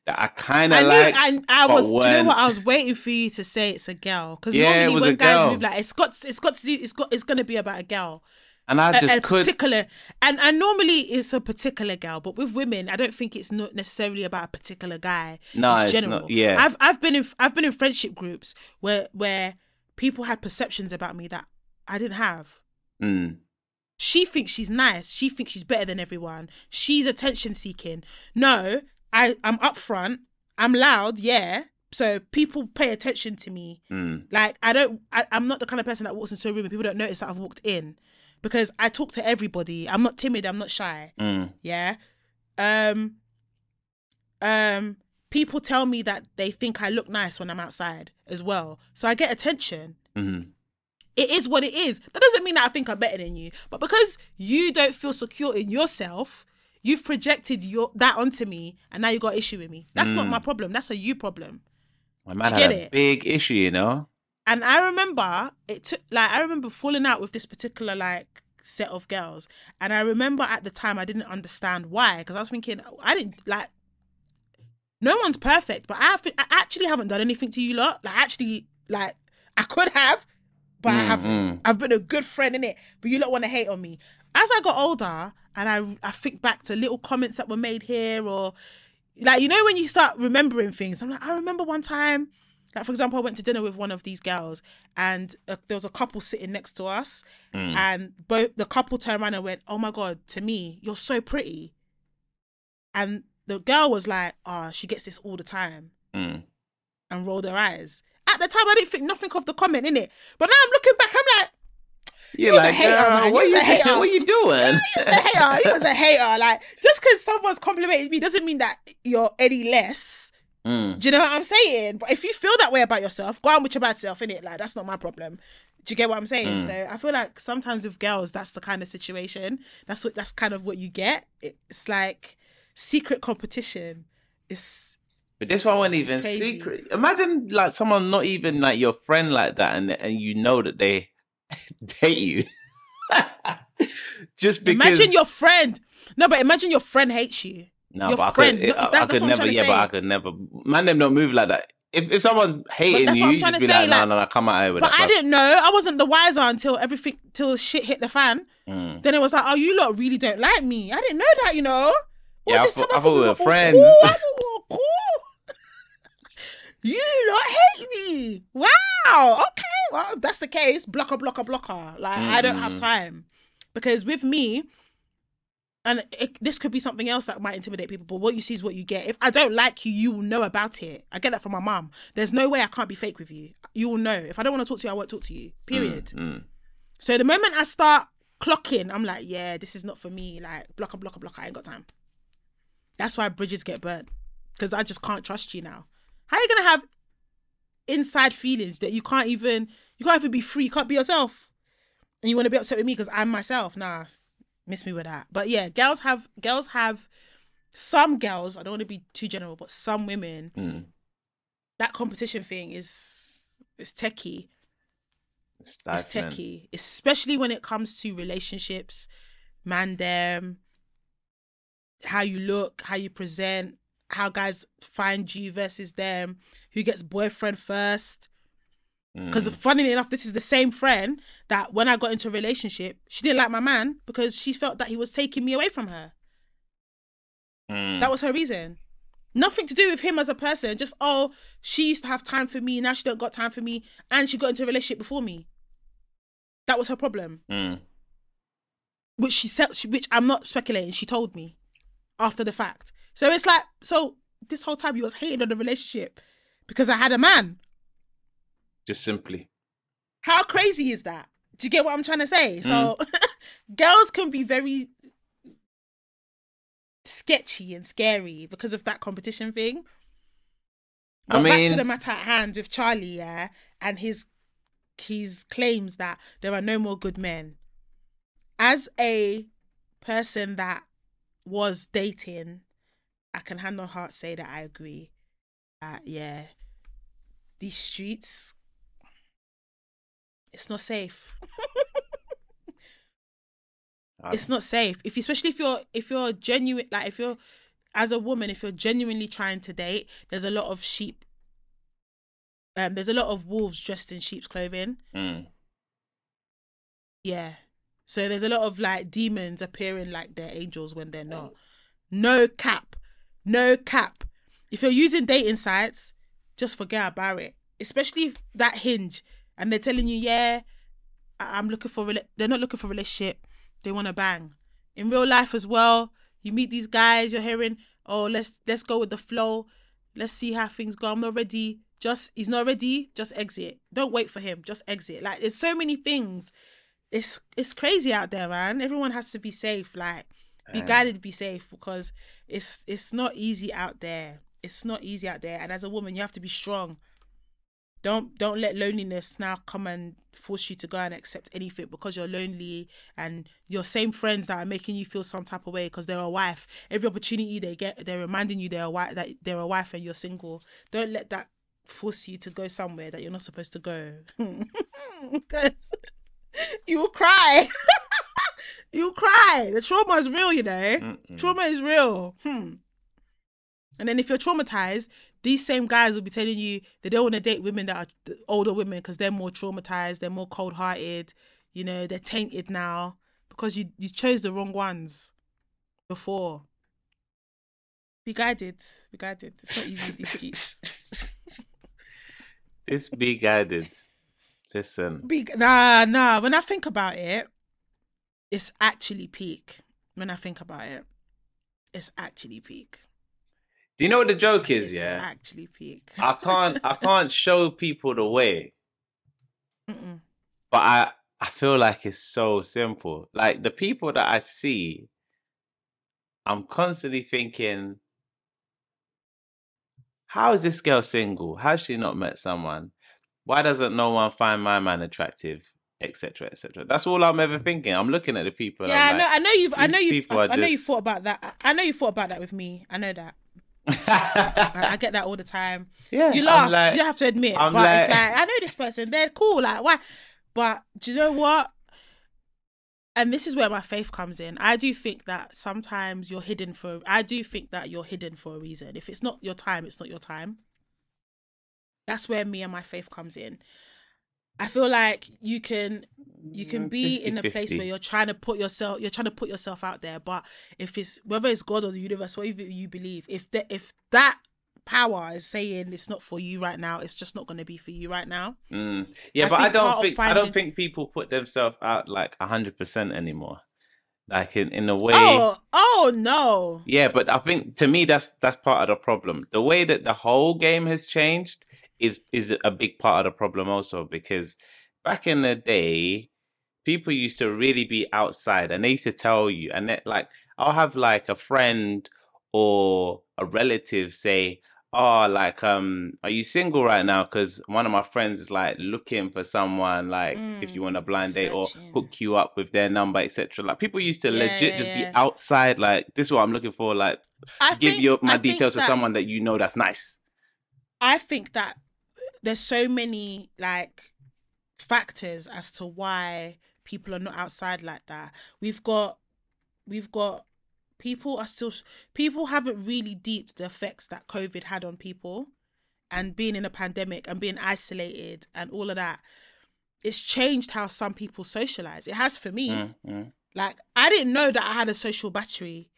that I kind I of knew, liked. I, I was. Do you know what? I was waiting for you to say it's a girl because Yeah, it normally when guys girl. move like it's got, it's got to, it's got, it's gonna be about a girl. And I just a could. particular and and normally it's a particular girl but with women i don't think it's not necessarily about a particular guy. No, it's it's general. not- yeah. i've i've been in i've been in friendship groups where where people had perceptions about me that i didn't have. Mm, she thinks she's nice. She thinks she's better than everyone. She's attention seeking. No i i'm upfront. I'm loud yeah. So people pay attention to me. Mm, like I don't, I, I'm not the kind of person that walks into a room and people don't notice that I've walked in, because I talk to everybody. I'm not timid. I'm not shy. mm, Yeah. Um. Um. People tell me that they think I look nice when I'm outside as well, so I get attention. mhm. It is what it is. That doesn't mean that I think I'm better than you, but because you don't feel secure in yourself, you've projected your that onto me, and now you got issue with me. That's not Mm. my problem. That's a you problem. My man you had get a it? big issue, you know. And I remember it took like I remember falling out with this particular like set of girls, and I remember at the time I didn't understand why because I was thinking I didn't like. No one's perfect, but I, have, I actually haven't done anything to you lot. Like actually, like I could have, but I Mm, haven't. mm. I've been a good friend in it, but you lot want to hate on me. As I got older, and I I think back to little comments that were made here, or like you know when you start remembering things. I'm like, I remember one time, like for example, I went to dinner with one of these girls, and uh, there was a couple sitting next to us, Mm. and both the couple turned around and went, "Oh my god, to me, you're so pretty," and the girl was like, "Oh, she gets this all the time." Mm. and rolled her eyes. At the time, I didn't think nothing of the comment in it, but now I'm looking back, I'm like, You're like, hater, "Girl, man. what You a hater." what are you doing? he was a hater. He was a hater. Like just because someone's complimented me doesn't mean that you're any less. Mm. Do you know what I'm saying? But if you feel that way about yourself, go on with your bad self, innit? Like that's not my problem. Do you get what I'm saying? Mm. So I feel like sometimes with girls, that's the kind of situation. That's what that's kind of what you get. It's like secret competition. It's But this one wasn't even secret. Imagine like someone not even like your friend like that, and and you know that they date you. Just because. imagine your friend. No, but imagine your friend hates you. No, your but I friend. could, No, I, that's- I could never. Yeah, but. I could never. Man, them don't move like that. If if someone's hating you, you just be say, like, no, no, no, come out here with But that. I didn't know. I wasn't the wiser until everything till shit hit the fan. Mm. Then it was like, oh, you lot really don't like me. I didn't know that, you know. All Yeah, I this thought- time I thought we were friends. Cool. I thought we were cool. you lot hate me. Wow. Okay. Well, if that's the case. Blocker, blocker, blocker. Like I don't have Mm. time because with me. And it, this could be something else that might intimidate people, but what you see is what you get. If I don't like you, you will know about it. I get that from my mum. There's no way I can't be fake with you. You will know. If I don't want to talk to you, I won't talk to you. Period. Mm. So the moment I start clocking, I'm like, yeah, this is not for me. Like, block a block blocker, block I ain't got time. That's why bridges get burnt because I just can't trust you now. How are you gonna have inside feelings that you can't even you can't even be free. You can't be yourself, and you want to be upset with me because I'm myself. Nah, miss me with that. But yeah, girls have girls have some girls. I don't want to be too general, but some women Mm. that competition thing is is techie. It's It's techie, especially when it comes to relationships, man, them, how you look, how you present, how guys find you versus them, who gets boyfriend first. Because Mm. funnily enough, this is the same friend that when I got into a relationship, she didn't like my man because she felt that he was taking me away from her. Mm. That was her reason. Nothing to do with him as a person. Just oh, she used to have time for me. Now she don't got time for me, and she got into a relationship before me. That was her problem, Mm. which she said. Which I'm not speculating. She told me after the fact. So it's like so. This whole time you was hating on the relationship because I had a man. Just simply. How crazy is that? Do you get what I'm trying to say? Mm. So girls can be very sketchy and scary because of that competition thing. I But back to the matter at hand with Charlie, yeah, and his his claims that there are no more good men. As a person that was dating, I can hand on heart say that I agree. That yeah, these streets, it's not safe. I- it's not safe. If especially if you're if you're genuine like if you're as a woman if you're genuinely trying to date there's a lot of sheep um there's a lot of wolves dressed in sheep's clothing. Mm. yeah. So there's a lot of like demons appearing like they're angels when they're not. No cap. No cap. If you're using dating sites just forget about it. Especially if that hinge and they're telling you yeah I- i'm looking for rela- they're not looking for a relationship. They want to bang. In real life as well you meet these guys you're hearing oh let's let's go with the flow. Let's see how things go. I'm not ready. Just he's not ready. Just exit. Don't wait for him. Just exit. Like there's so many things. It's it's crazy out there man. Everyone has to be safe. Like be guided be safe because it's it's not easy out there. It's not easy out there. And as a woman you have to be strong don't don't let loneliness now come and force you to go and accept anything because you're lonely and your same friends that are making you feel some type of way because they're a wife. Every opportunity they get they're reminding you they're a wife that they're a wife and you're single. Don't let that force you to go somewhere that you're not supposed to go. Because you'll cry. You'll cry. The trauma is real you know. Mm-mm. trauma is real. Hmm. And then if you're traumatized, these same guys will be telling you they don't want to date women that are older women because they're more traumatized, they're more cold hearted, you know, they're tainted now because you you chose the wrong ones before. Be guided, be guided. It's not easy these streets. This be guided. Listen. Be nah nah. When I think about it, it's actually peak. When I think about it, it's actually peak. Do you know what the joke is? It's Yeah. actually peak. I can't I can't show people the way, Mm-mm. but I I feel like it's so simple. Like the people that I see, I'm constantly thinking, how is this girl single? How has she not met someone? Why doesn't no one find my man attractive? Etc. Etc. That's all I'm ever thinking. I'm looking at the people. Yeah, I know. I know you've. I know you've. I, I know you thought about that. I know you thought about that with me. I know that. I, I get that all the time. yeah, You laugh. like- you have to admit, I'm but it's like- like I know this person. They're cool. Like why? But do you know what? And this is where my faith comes in. I do think that sometimes you're hidden for. I do think that you're hidden for a reason. If it's not your time, it's not your time. That's where me and my faith comes in. I feel like you can you can be in a place 50-50. where you're trying to put yourself you're trying to put yourself out there but if it's whether it's god or the universe whatever you believe if that if that power is saying it's not for you right now it's just not going to be for you right now Mm. Yeah, I but I don't think I don't think people put themselves out like hundred percent anymore. Like in, in a way. oh oh no Yeah, but I think to me that's that's part of the problem. The way that the whole game has changed is is a big part of the problem also because back in the day people used to really be outside and they used to tell you and that like I'll have like a friend or a relative say, oh, like, um, are you single right now? Because one of my friends is like looking for someone, like, if you want a blind date or Mm, hook you up with their number, etc. Like, people used to Yeah, legit yeah, just yeah. be outside, like, this is what I'm looking for. Like, I give think- your my I details to that- someone that you know that's nice. I think that there's so many like factors as to why people are not outside like that. We've got we've got people are still people haven't really deeped the effects that COVID had on people and being in a pandemic and being isolated and all of that. It's changed how some people socialize. It has for me. Mm, mm. Like I didn't know that I had a social battery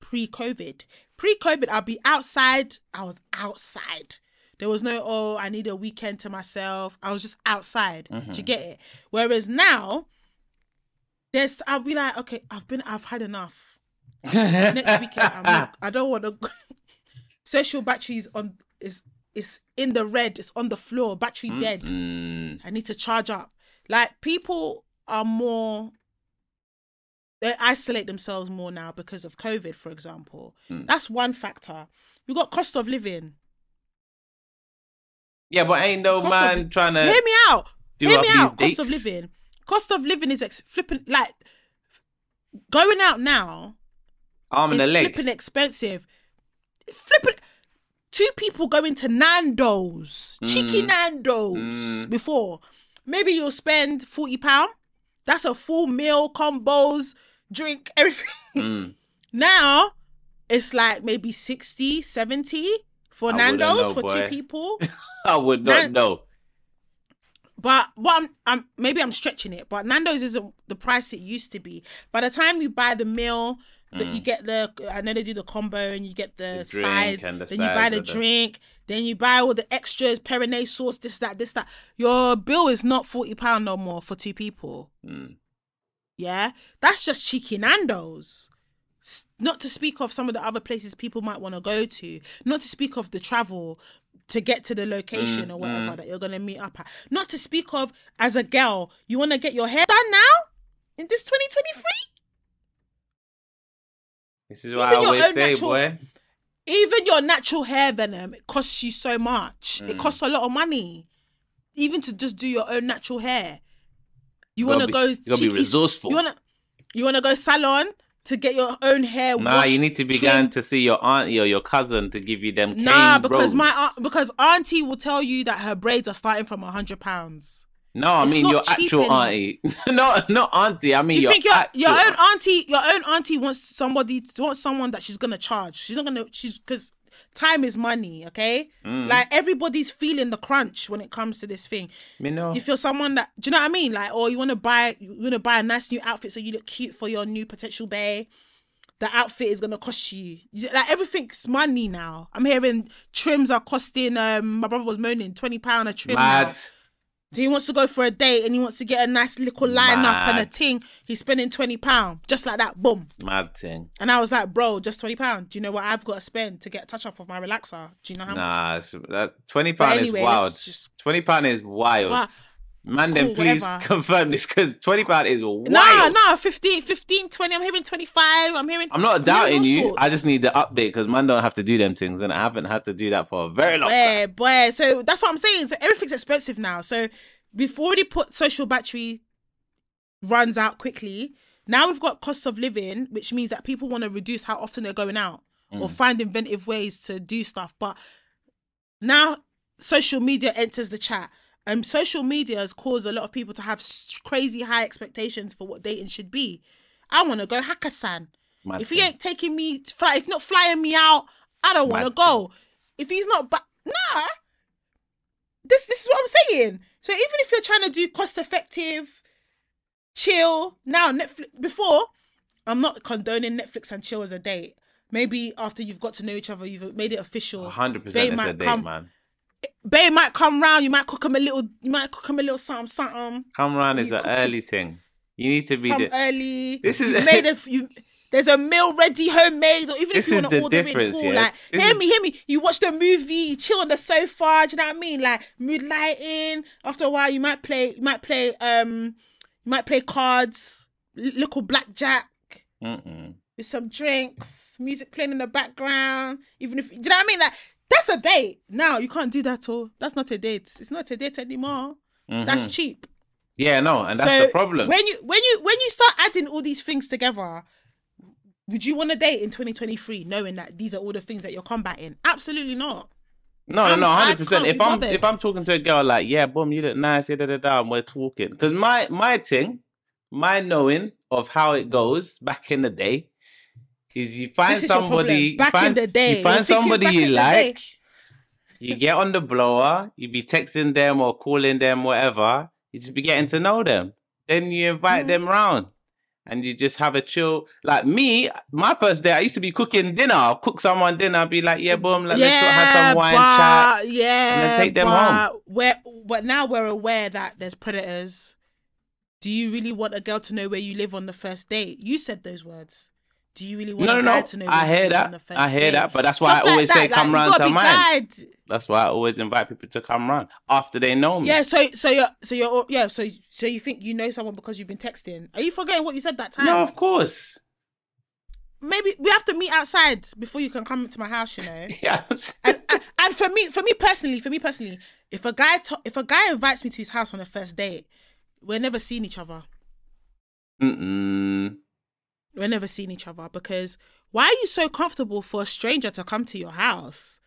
pre-COVID. Pre-COVID, I'd be outside. I was outside. There was no oh, I need a weekend to myself. I was just outside. Do you get it? Whereas now, there's I'll be like, okay, I've been, I've had enough. Next weekend, I'm not, I don't want to. social batteries on is is in the red. It's on the floor. Battery dead. Mm. I need to charge up. Like people are more they isolate themselves more now because of COVID, for example. Mm. That's one factor. We got cost of living. Yeah, but ain't no Cost man li- trying to. Hear me out. do Hear me out. Cost of living. Cost of living is ex- flipping like going out now Arm and a leg. flipping expensive. Flipping two people going to Nando's, cheeky Mm. Nando's Mm. before. Maybe you'll spend forty pound. That's a full meal, combos, drink, everything. Mm. now it's like maybe 60, 70 for I Nando's know, for two people. I would not Nan- know. But what I'm, I'm maybe I'm stretching it, but Nando's isn't the price it used to be. By the time you buy the meal, that you get the I know they do the combo and you get the, Mm. The sides, the then you buy the drink, then you buy all the extras, Perinaise sauce, this, that, this, that. Your bill is not forty pound no more for two people. Mm. Yeah, that's just cheeky Nando's. Not to speak of some of the other places people might want to go to. Not to speak of the travel to get to the location Mm, or whatever that you're gonna meet up at. Not to speak of as a girl, you want to get your hair done now in this 2023. This is what Even I always say, natural- boy. Even your natural hair venom it costs you so much. It Mm. costs a lot of money, even to just do your own natural hair. You You want gotta go. you gotta be resourceful. You want to. You want to go salon to get your own hair. Nah, washed, you need to be trimmed, going to see your auntie or your cousin to give you them. Nah, because my aunt, because auntie will tell you that her braids are starting from a hundred pounds. No, I It's mean your actual anymore. auntie. no, not auntie. I mean Do you your think your actual your own auntie your own auntie wants somebody wants someone that she's gonna charge? She's not gonna she's because time is money. Okay, Mm. like everybody's feeling the crunch when it comes to this thing. Me know. You feel someone that do you know what I mean? Like, or you want to buy you want to buy a nice new outfit so you look cute for your new potential bae. The outfit is gonna cost you You- like everything's money now. I'm hearing trims are costing. Um, my brother was moaning twenty pound a trim. now. Mad. So he wants to go for a date and he wants to get a nice little lineup and a Mad. ting. He's spending twenty pound just like that. Boom. Mad thing. And I was like, bro, just twenty pound. Do you know what I've got to spend to get a touch up of my relaxer? Do you know how much? Nah, that twenty pound anyway, is let's wild. just- Twenty pound is wild. But- Man, then Cool, please whatever. confirm this because 25 is wild. Nah, nah, 15, 15, 20. I'm hearing 25. I'm hearing. I'm not doubting you. sorts. I just need the update because man don't have to do them things, and I haven't had to do that for a very long time. Boy, boy. So that's what I'm saying. So everything's expensive now. So we've already put social battery runs out quickly. Now we've got cost of living, which means that people want to reduce how often they're going out or mm. find inventive ways to do stuff. But now social media enters the chat. And social media has caused a lot of people to have crazy high expectations for what dating should be. I want to go Hakkasan. Mad If he ain't taking me, fly, if not flying me out, I don't want to go. If he's not, but nah. This this is what I'm saying. So even if you're trying to do cost effective, chill now Netflix. Before, I'm not condoning Netflix and chill as a date. Maybe after you've got to know each other, you've made it official. hundred They percent is a date, come- man. Babe might come round. You might cook him a little. You might cook him a little something, something. Come round is an early thing. You need to be Come the, early. This is- You've made a. You, there's a meal ready, homemade, or even This if you want to order it, cool. yeah. Like, This hear is- me, hear me. You watch the movie, you chill on the sofa. Do you know what I mean? Like mood lighting. After a while, you might play. You might play. Um, you might play cards, little blackjack Mm-mm. with some drinks, music playing in the background. Even if do you know what I mean? Like That's a date. Now you can't do that. All that's not a date. It's not a date anymore. That's Mhm. cheap. yeah, no, and that's so the problem. When you when you when you start adding all these things together, would you want to date in 2023 knowing that these are all the things that you're combating? Absolutely not. No, no, I'm- no, hundred percent. If I'm bothered. if I'm talking to a girl like, yeah, boom, you look nice, yeah, da da da, and we're talking, because my my thing, my knowing of how it goes back in the day, is you find is somebody. Back you find, in the day, you find somebody you in the day. like, you get on the blower, you be texting them or calling them, whatever. You just be getting to know them. Then you invite Mm. them round. And you just have a chill. Like me, my first day, I used to be cooking dinner. I'll cook someone dinner. I'll be like, yeah, boom, like, let's have some wine, chat. but, Yeah, take them but home. We're, but now we're aware that there's predators. Do you really want a girl to know where you live on the first date? You said those words. Do you really want No, a no, to know? I hear that. the first I hear date? that. But that's why Stuff I always like say, that. come like, round to mine. guide. That's why I always invite people to come round after they know me. Yeah, so so you're so you're yeah, so so you think you know someone because you've been texting. Are you forgetting what you said that time? No, of course. Maybe we have to meet outside before you can come to my house, you know. Yeah. And, and, and for me, for me personally, for me personally, if a guy to, if a guy invites me to his house on a first date, we're never seeing each other. Mm-mm. We're never seeing each other because why are you so comfortable for a stranger to come to your house?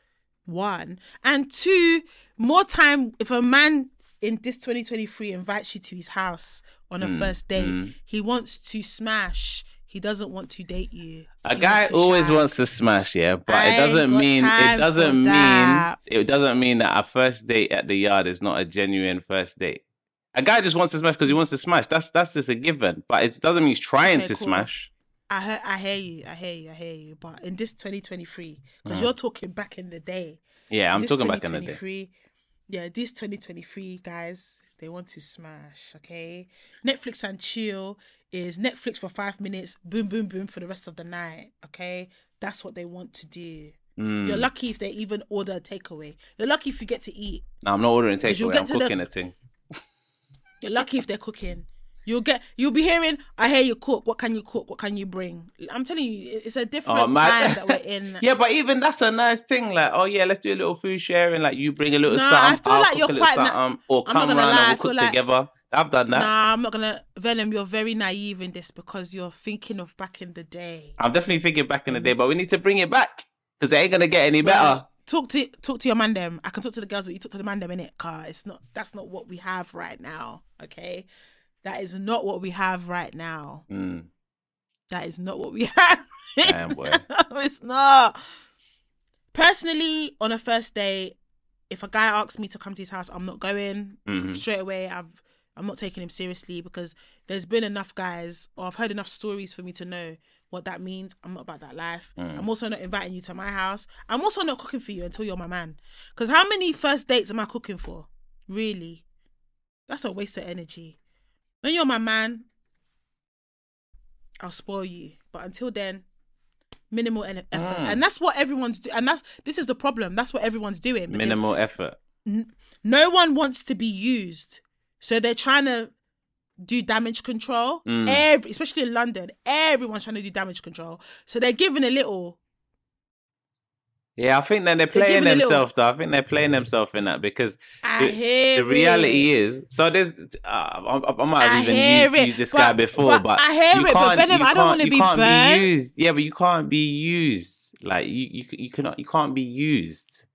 One and two, more time if a man in this 2023 invites you to his house on a Mm, first date, mm. he wants to smash. He doesn't want to date you. A He guy wants always wants to smash, yeah, but I it doesn't mean it doesn't mean that. it doesn't mean that a first date at the yard is not a genuine first date. A guy just wants to smash because he wants to smash. That's that's just a given, but it doesn't mean he's trying Okay, to cool. smash. I hear, I hear you, I hear you, I hear you. But in this 2023, because Mm. you're talking back in the day. Yeah, I'm talking back in the day. 2023 Yeah, this 2023 guys, they want to smash. Okay, Netflix and chill is Netflix for five minutes, boom, boom, boom for the rest of the night. Okay, that's what they want to do. Mm. You're lucky if they even order a takeaway. You're lucky if you get to eat. No, I'm not ordering takeaway. get I'm to the- cooking a thing. You're lucky if they're cooking. You'll get. You'll be hearing. I hear you cook. What can you cook? What can you bring? I'm telling you, it's a different Oh, time that we're in. Yeah, but even that's a nice thing. Like, oh yeah, let's do a little food sharing. Like, you bring a little Nah, something, I feel I'll like you're quite na- or I'm not come gonna lie, and we'll cook like- together. I've done that. Nah, I'm not gonna. Venom, you're very naive in this because you're thinking of back in the day. I'm definitely thinking back in the mm. day, but we need to bring it back because it ain't gonna get any better. Well, talk to talk to your man them. I can talk to the girls, but you talk to the man them in it, car. It's not. That's not what we have right now. Okay, that is not what we have right now. Mm, That is not what we have. damn boy. it's not. Personally, on a first date, if a guy asks me to come to his house, I'm not going Mhm. straight away. I've I'm not taking him seriously because there's been enough guys, or I've heard enough stories for me to know what that means. I'm not about that life. Mm. I'm also not inviting you to my house. I'm also not cooking for you until you're my man. Because how many first dates am I cooking for? Really? That's a waste of energy. When you're my man, I'll spoil you. But until then, minimal effort. Mm. And that's what everyone's doing. And that's this is the problem. That's what everyone's doing. Minimal effort. no one wants to be used. So they're trying to do damage control. Mm. Every, especially in London, everyone's trying to do damage control. So they're giving a little. Yeah, I think that they're playing giving a little- themselves. Though I think they're playing themselves in that because I the, hear the reality it. is. So there's. Uh, I, I might I even hear used, it, used this but- guy before, but but, I hear you it, but can't. Venom, you I don't wanna be can't burnt. be used. Yeah, but you can't be used. Like you, you, you cannot. You can't be used.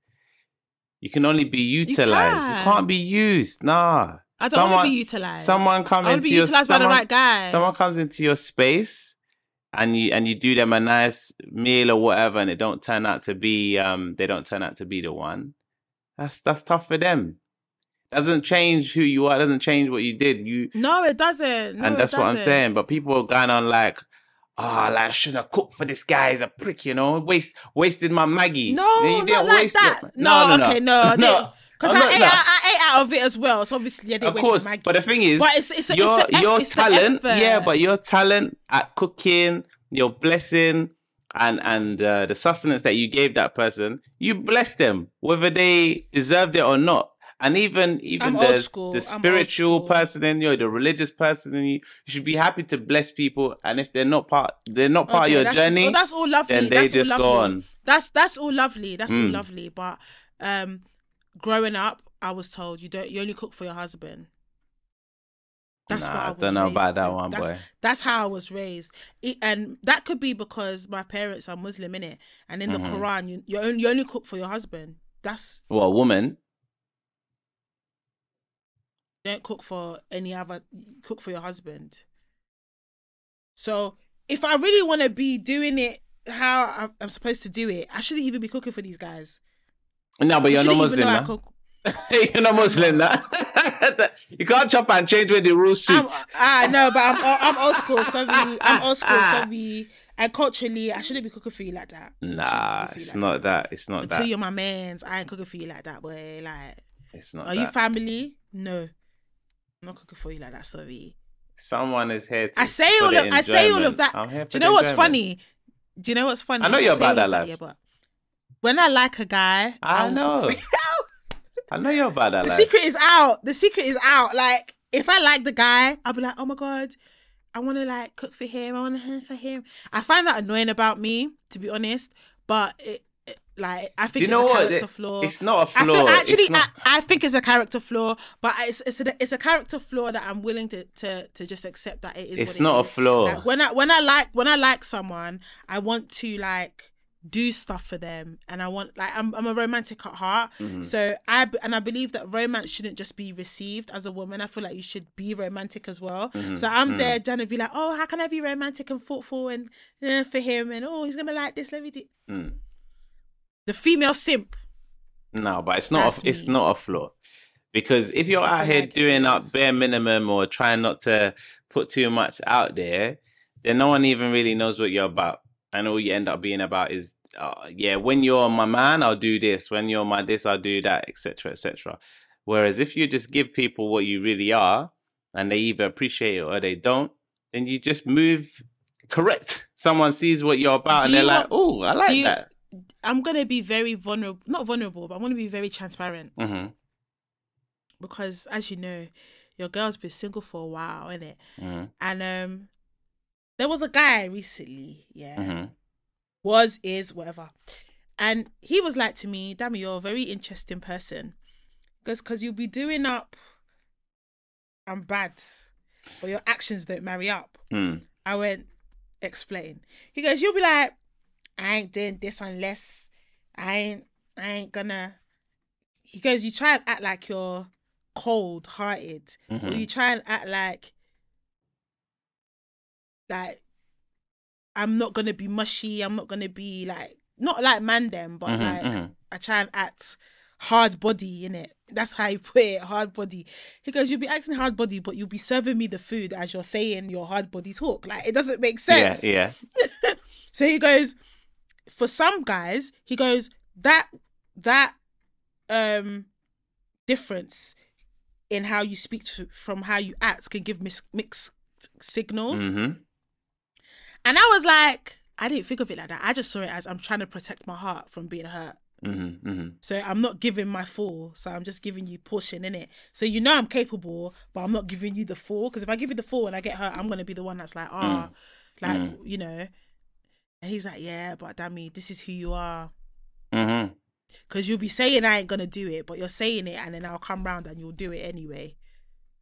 You can only be utilized. You, can. can't be used. Nah. I don't want to be utilized. someone come I want to into be your- utilized by the someone- right guy. someone comes into your space and you and you do them a nice meal or whatever and it don't turn out to be um they don't turn out to be the one that's that's tough for them doesn't change who you are doesn't change what you did you No, it doesn't. No, and that's what i'm saying but people are going on like oh like i shouldn't have cooked for this guy he's a prick you know waste wasted my Maggi No, You not didn't like waste that. it. No, okay, no, no Because I, ate out- I ate out of it as well. So obviously I didn't of course my Maggi. but the thing is But it's it's, a- your it's, a, your it's talent, yeah, but your talent at cooking, your blessing, and and uh, the sustenance that you gave that person, you blessed them, whether they deserved it or not. And even even the, the spiritual person in you, the religious person in you, you should be happy to bless people. And if they're not part, they're not part Okay, of your journey. oh, that's all lovely. then they that's just all lovely. on. That's that's all lovely. That's all Mm. lovely. But um, growing up, I was told you don't. You only cook for your husband. That's Nah, what I I was don't know about that one, that's, boy. That's how I was raised, it, and that could be because my parents are Muslim in it, and in the Mhm. Quran, you you only, you only cook for your husband. That's Well, a woman. don't cook for any other. Cook for your husband. So if I really want to be doing it how I'm supposed to do it, I shouldn't even be cooking for these guys. No, but you're not Muslim. Nah? cook. you're not Muslim. Nah? you can't chop and change with the rules suits. ah no, but I'm I'm old school. Sorry, I'm old school. Sorry, and culturally, I shouldn't be cooking for you like that. I shouldn't be Nah, cooking for you it's like not that. It's not Until that. you're my man's, I ain't cooking for you like that, boy. Like, It's not are you family? No, I'm not cooking for you like that. Sorry. Someone is here. I say all of I say all of that. I'm here Do you know what's funny? Do you know what's funny? I know you're about that life. yeah, but when I like a guy, I I'll know. I know you're about that. the life. secret is out. The secret is out. Like if I like the guy, I'll be like, oh my god, I want to like cook for him. I want to for him. I find that annoying about me, to be honest. But it, it- like I think it's a character flaw. It's not a I flaw. feel actually, not... I, I think it's a character flaw, but it's it's a, it's a character flaw that I'm willing to to to just accept that it is. It's what it not a flaw. Like when I when I like when I like someone, I want to like do stuff for them, and I want like I'm I'm a romantic at heart. Mm-hmm. So i and I believe that romance shouldn't just be received as a woman. I feel like you should be romantic as well. Mm-hmm. So I'm there trying to be like, oh, how can I be romantic and thoughtful and uh, for him, and oh, he's gonna like this. Let me do Mm. the female simp. No, but it's not. That's A, it's not a flaw. Because if you're I out here like doing up bare minimum or trying not to put too much out there, then no one even really knows what you're about. And all you end up being about is, uh, yeah, when you're my man, I'll do this. When you're my this, I'll do that, etc., etc. Whereas if you just give people what you really are, and they either appreciate it or they don't, then you just move correct. Someone sees what you're about, Do and they're like, "Oh, I like you- that." I'm gonna be very vulnerable, not vulnerable, but I'm gonna be very transparent hmm because, as you know, your girl's been single for a while, innit? hmm And um, there was a guy recently, yeah, hmm was is whatever, and he was like to me, "Damn, you're a very interesting person, because because you'll be doing up, I'm bad, but your actions don't marry up." Mm. I went, explain. He goes, you'll be like, I ain't doing this unless I ain't, I ain't gonna. He goes, you try and act like you're cold hearted, or Mhm. you try and act like, like, I'm not gonna be mushy. I'm not gonna be like, not like man them, but Mhm, like mhm. I try and act hard body in it. That's how you put it, hard body. He goes, You'll be acting hard body, but you'll be serving me the food as you're saying your hard body talk. Like it doesn't make sense. yeah. So he goes, for some guys, he goes, that that um difference in how you speak to from how you act can give mis- mixed signals. hmm And I was like, I didn't think of it like that. I just saw it as I'm trying to protect my heart from being hurt. hmm hmm So I'm not giving my full. So I'm just giving you portion in it. So you know I'm capable, but I'm not giving you the full. Because if I give you the full and I get hurt, I'm gonna be the one that's like, ah, like Mm. you know. And he's like, yeah, but Dami, this is who you are. hmm Because you'll be saying I ain't gonna do it, but you're saying it, and then I'll come round and you'll do it anyway.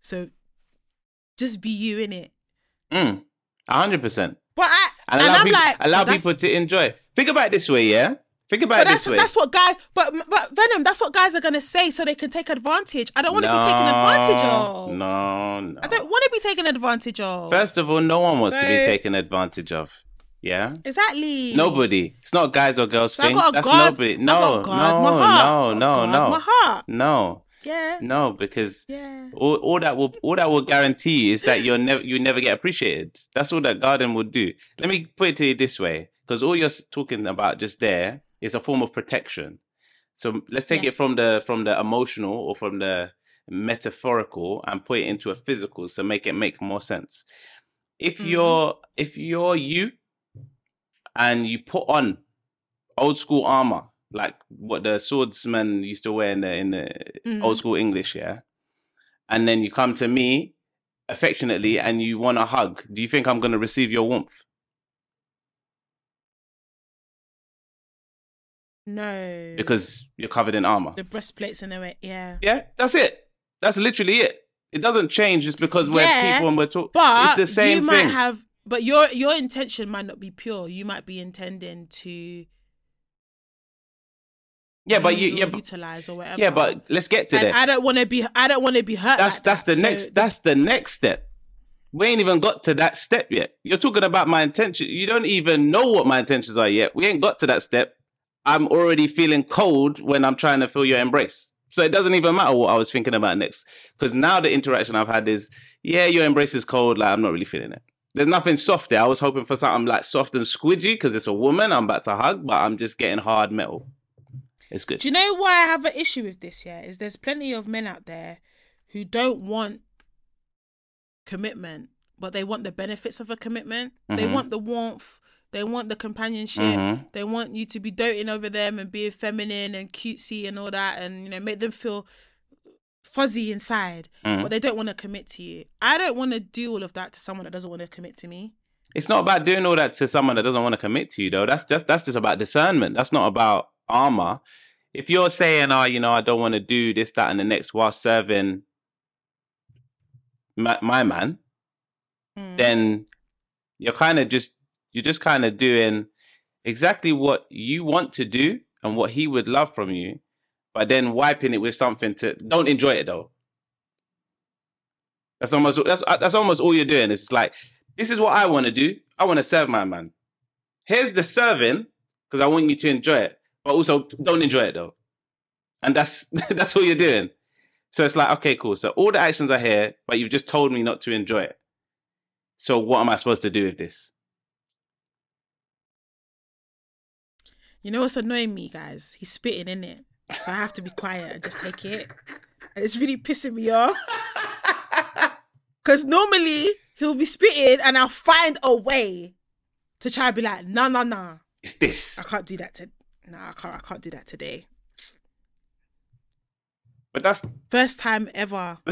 So just be you in it. Mm. A hundred percent. But I And and, allow I'm people, like, allow people to enjoy. Think about it this way, yeah. Think about But it this way. that's what guys. But but Venom, that's what guys are gonna say, so they can take advantage. I don't want to be taken advantage of. No, no. I don't want to be taken advantage of. First of all, no one wants to be taken advantage of. Yeah. exactly. Nobody. It's not guys or girls So thing. That's guard. nobody. No, no, my heart. no, no, no, My heart. no, Yeah. no. Because Yeah. all, all that will all that will guarantee is that you're never you never get appreciated. That's all that garden will do. Let me put it to you this way, because all you're talking about just there is a form of protection. So let's take Yeah. it from the from the emotional or from the metaphorical and put it into a physical, so make it make more sense. If Mhm. you're if you're you and you put on old school armor like what the swordsman used to wear in the in the Mhm. old school English, yeah. And then you come to me affectionately and you want a hug. Do you think I'm going to receive your warmth? No. Because you're covered in armor. the breastplates in the way, yeah. Yeah, that's it. That's literally it. It doesn't change just because we're Yeah, people and we're talking. But it's the same you might thing. have but your your intention might not be pure. You might be intending to yeah, but you, yeah, utilize or whatever. yeah, but let's get to and that. I don't want to be I don't want to be hurt. that's like that's that. the So next that's the next step. We ain't even got to that step yet. You're talking about my intention. You don't even know what my intentions are yet. We ain't got to that step. I'm already feeling cold when I'm trying to feel your embrace. So it doesn't even matter what I was thinking about next. Because now the interaction I've had is, yeah, your embrace is cold. Like I'm not really feeling it. There's nothing soft there. I was hoping for something like soft and squidgy because it's a woman I'm about to hug, but I'm just getting hard metal. It's good. Do you know why I have an issue with this? Yeah, is there's plenty of men out there who don't want commitment, but they want the benefits of a commitment. They Mhm. want the warmth. They want the companionship. Mhm. They want you to be doting over them and being feminine and cutesy and all that, and you know make them feel fuzzy inside. Mhm. But they don't want to commit to you. I don't want to do all of that to someone that doesn't want to commit to me. It's not about doing all that to someone that doesn't want to commit to you, though. That's just that's just about discernment. That's not about armor. If you're saying, "Oh, you know, I don't want to do this, that, and the next," while serving my, my man, Mm. then you're kind of just you're just kind of doing exactly what you want to do and what he would love from you, but then wiping it with something to don't enjoy it though. That's almost that's that's almost all you're doing. It's like this is what I want to do. I want to serve my man. Here's the serving because I want you to enjoy it, but also don't enjoy it though. And that's that's all you're doing. So it's like okay, cool. So all the actions are here, but you've just told me not to enjoy it. So what am I supposed to do with this? You know what's annoying me, guys? He's spitting in it, so I have to be quiet and just take it. And it's really pissing me off because normally he'll be spitting, and I'll find a way to try and be like, "No, no, no, It's this. I can't do that. To no, I can't. I can't do that today." But that's First time ever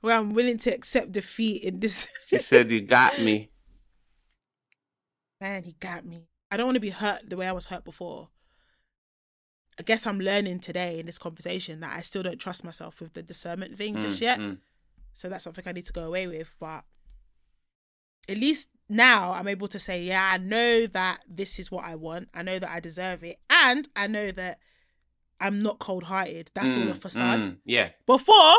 where I'm willing to accept defeat in this. she said you got me. Man, he got me. I don't want to be hurt the way I was hurt before. I guess I'm learning today in this conversation that I still don't trust myself with the discernment thing just Mm, yet. mm. So that's something I need to go away with. But at least now I'm able to say, yeah, I know that this is what I want. I know that I deserve it. And I know that I'm not cold hearted. That's all a Mm, facade. mm, yeah. Before,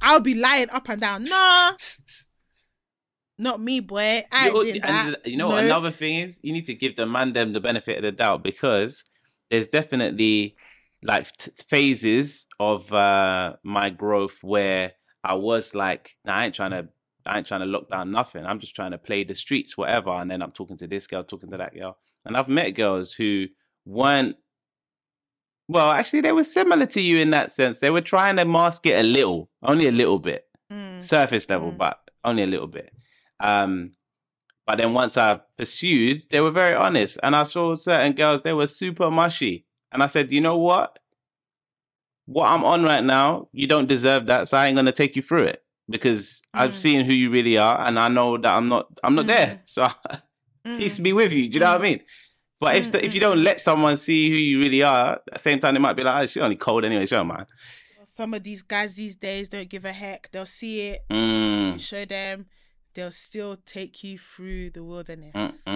I'll be lying up and down. Nah, not me, boy. I You know- did that. and you know No. another thing is? You need to give the man them the benefit of the doubt because there's definitely like t- phases of uh my growth where I was like, nah, I ain't trying to I ain't trying to lock down nothing. I'm just trying to play the streets, whatever. And then I'm talking to this girl, talking to that girl. And I've met girls who weren't well, actually they were similar to you in that sense. They were trying to mask it a little, only a little bit Mm. surface level, Mm. but only a little bit. Um, but then once I pursued, they were very honest, and I saw certain girls they were super mushy, and I said, you know what? What I'm on right now, you don't deserve that, so I ain't gonna take you through it because I've Mm. seen who you really are, and I know that I'm not, I'm not there. So Mm. peace be with you. Do you know what I mean? But if Mm, the, if you mm, don't let someone see who you really are, at the same time they might be like, oh, she's only cold anyway, show man. Some of these guys these days don't give a heck. They'll see it, Mm. you show them, they'll still take you through the wilderness.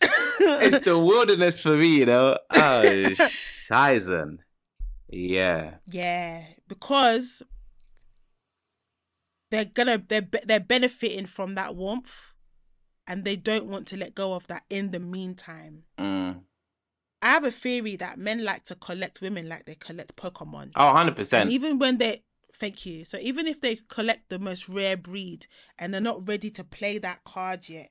It's the wilderness for me, you know. Oh, Scheißen. Yeah. Yeah, because they're gonna they're they're benefiting from that warmth, and they don't want to let go of that. In the meantime, Mm. I have a theory that men like to collect women like they collect Pokemon. Oh, 100%. And even when they thank you. So even if they collect the most rare breed and they're not ready to play that card yet,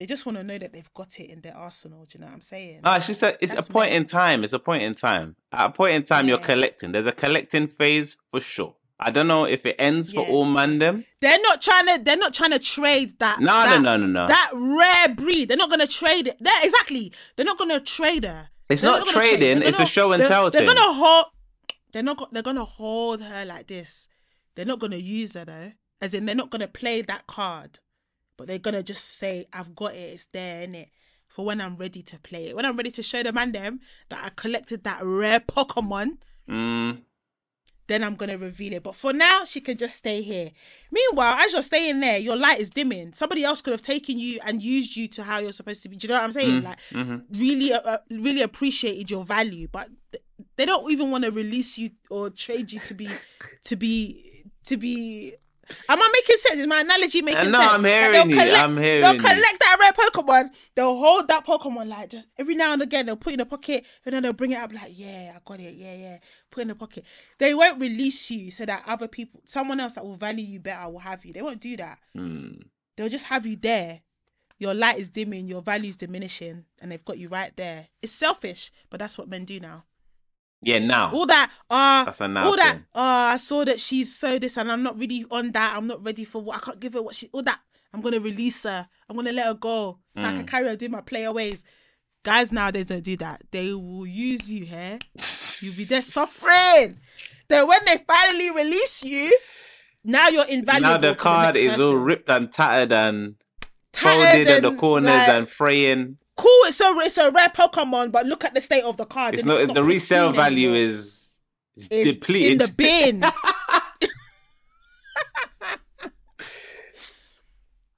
they just want to know that they've got it in their arsenal. Do you know what I'm saying? No, it's just a, it's That's a point in time. It's a point in time. At a point in time, you're collecting. There's a collecting phase for sure. I don't know if it ends for Yeah. all mandem. They're not trying to. They're not trying to trade that. No, that, no, no, no, no. That rare breed. They're not gonna trade it. They're, exactly. They're not gonna trade her. It's They're not her. trading, it's a gonna- show and they're- tell They're thing. gonna hold. They're not. They're gonna hold her like this. They're not gonna use her though. As in, they're not gonna play that card, but they're gonna just say, "I've got it. It's there, in it." For when I'm ready to play it, when I'm ready to show the man them that I collected that rare Pokemon, Mm, then I'm gonna reveal it. But for now, she can just stay here. Meanwhile, as you're staying there, your light is dimming. Somebody else could have taken you and used you to how you're supposed to be. Do you know what I'm saying? Like, mhm. really, uh, uh, really appreciated your value, but th- they don't even want to release you or trade you to be, to be, to be. Am I making sense? Is my analogy making no, sense? I'm Like, hearing you. collect- I'm hearing They'll you. collect that rare Pokemon. They'll hold that Pokemon like just every now and again. They'll put it in a pocket and then they'll bring it up like, yeah, I got it. Yeah, yeah. Put it in the pocket. They won't release you so that other people, someone else that will value you better, will have you. They won't do that. Mm. They'll just have you there. Your light is dimming, your value's diminishing, and they've got you right there. It's selfish, but that's what men do now. Yeah, now. All that, uh, That's a now all that, thing. uh, I saw that she's so this, and I'm not really on that. I'm not ready for what I can't give her what she. All that, I'm gonna release her. I'm gonna let her go so I Mm. can carry her doing my player ways. Guys nowadays don't do that. They will use you here. You'll be there suffering. Then when they finally release you, now you're invaluable. now the to card next is all ripped and tattered and Tattered folded in the and, corners like, and fraying. Cool. It's a it's a rare Pokemon, but look at the state of the card. It's It not, looks the resale value anymore. is, is It's depleted. in the bin.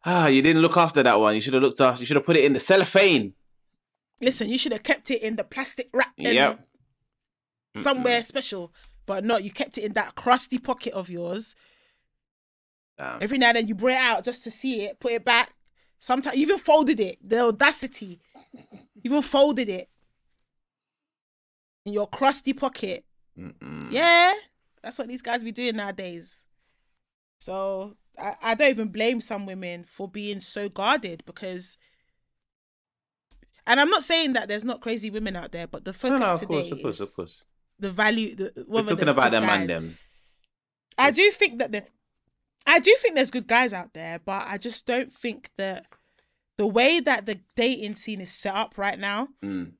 ah, you didn't look after that one. You should have looked after. You should have put it in the cellophane. Listen, you should have kept it in the plastic wrap Yep. somewhere special, but no, You kept it in that crusty pocket of yours. Damn. Every now and then you bring it out just to see it, put it back. Sometimes even folded it. The audacity. Even folded it in your crusty pocket. Mm-mm. Yeah, that's what these guys be doing nowadays. So I, I don't even blame some women for being so guarded because. And I'm not saying that there's not crazy women out there, but the focus no, of today course, of course, is of course. the value. The, We're talking about them and them. I do think that the, I do think there's good guys out there, but I just don't think that the way that the dating scene is set up right now, Mm.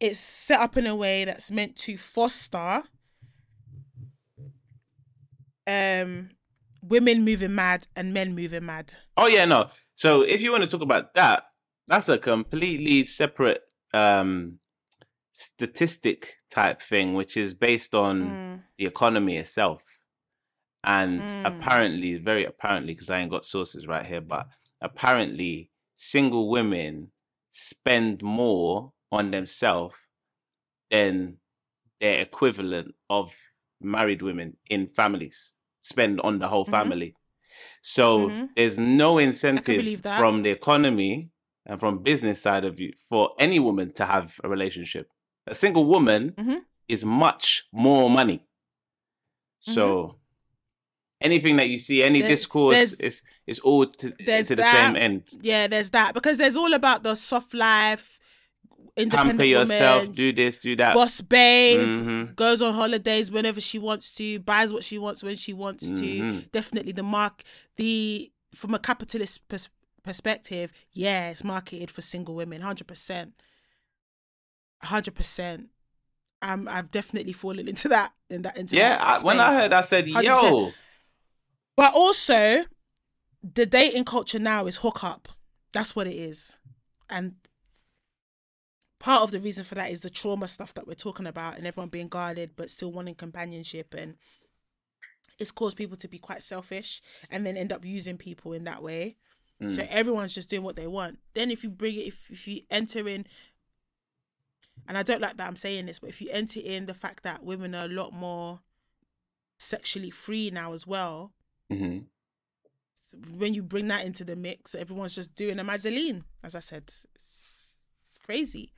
it's set up in a way that's meant to foster um women moving mad and men moving mad. Oh yeah, no. So if you want to talk about that, that's a completely separate um statistic type thing, which is based on Mm. the economy itself. And Mm. apparently, very apparently, because I ain't got sources right here, but apparently, single women spend more on themselves than their equivalent of married women in families spend on the whole Mhm. family. So Mhm. there's no incentive from the economy and from business side of you for any woman to have a relationship. A single woman Mhm. is much more money. So anything that you see, any There- discourse there's- is is all to, to the that. same end. Yeah, there's that because there's all about the soft life, independent Pamper yourself, woman, do this, do that. boss babe, Mhm. goes on holidays whenever she wants to, buys what she wants when she wants to. Mhm. Definitely the mark the from a capitalist pers- perspective, yeah, it's marketed for single women, hundred percent, hundred percent. Um, I've definitely fallen into that in that into Yeah, that I, when I heard, I said, 100%. "Yo, But also, the dating culture now is hook up. That's what it is. And part of the reason for that is the trauma stuff that we're talking about and everyone being guarded but still wanting companionship and it's caused people to be quite selfish and then end up using people in that way. So Mm. everyone's just doing what they want. Then if you bring it if, if you enter in and I don't like that I'm saying this, but if you enter in the fact that women are a lot more sexually free now as well, Mhm. when you bring that into the mix, everyone's just doing a mazzoline. As I said, it's, it's crazy.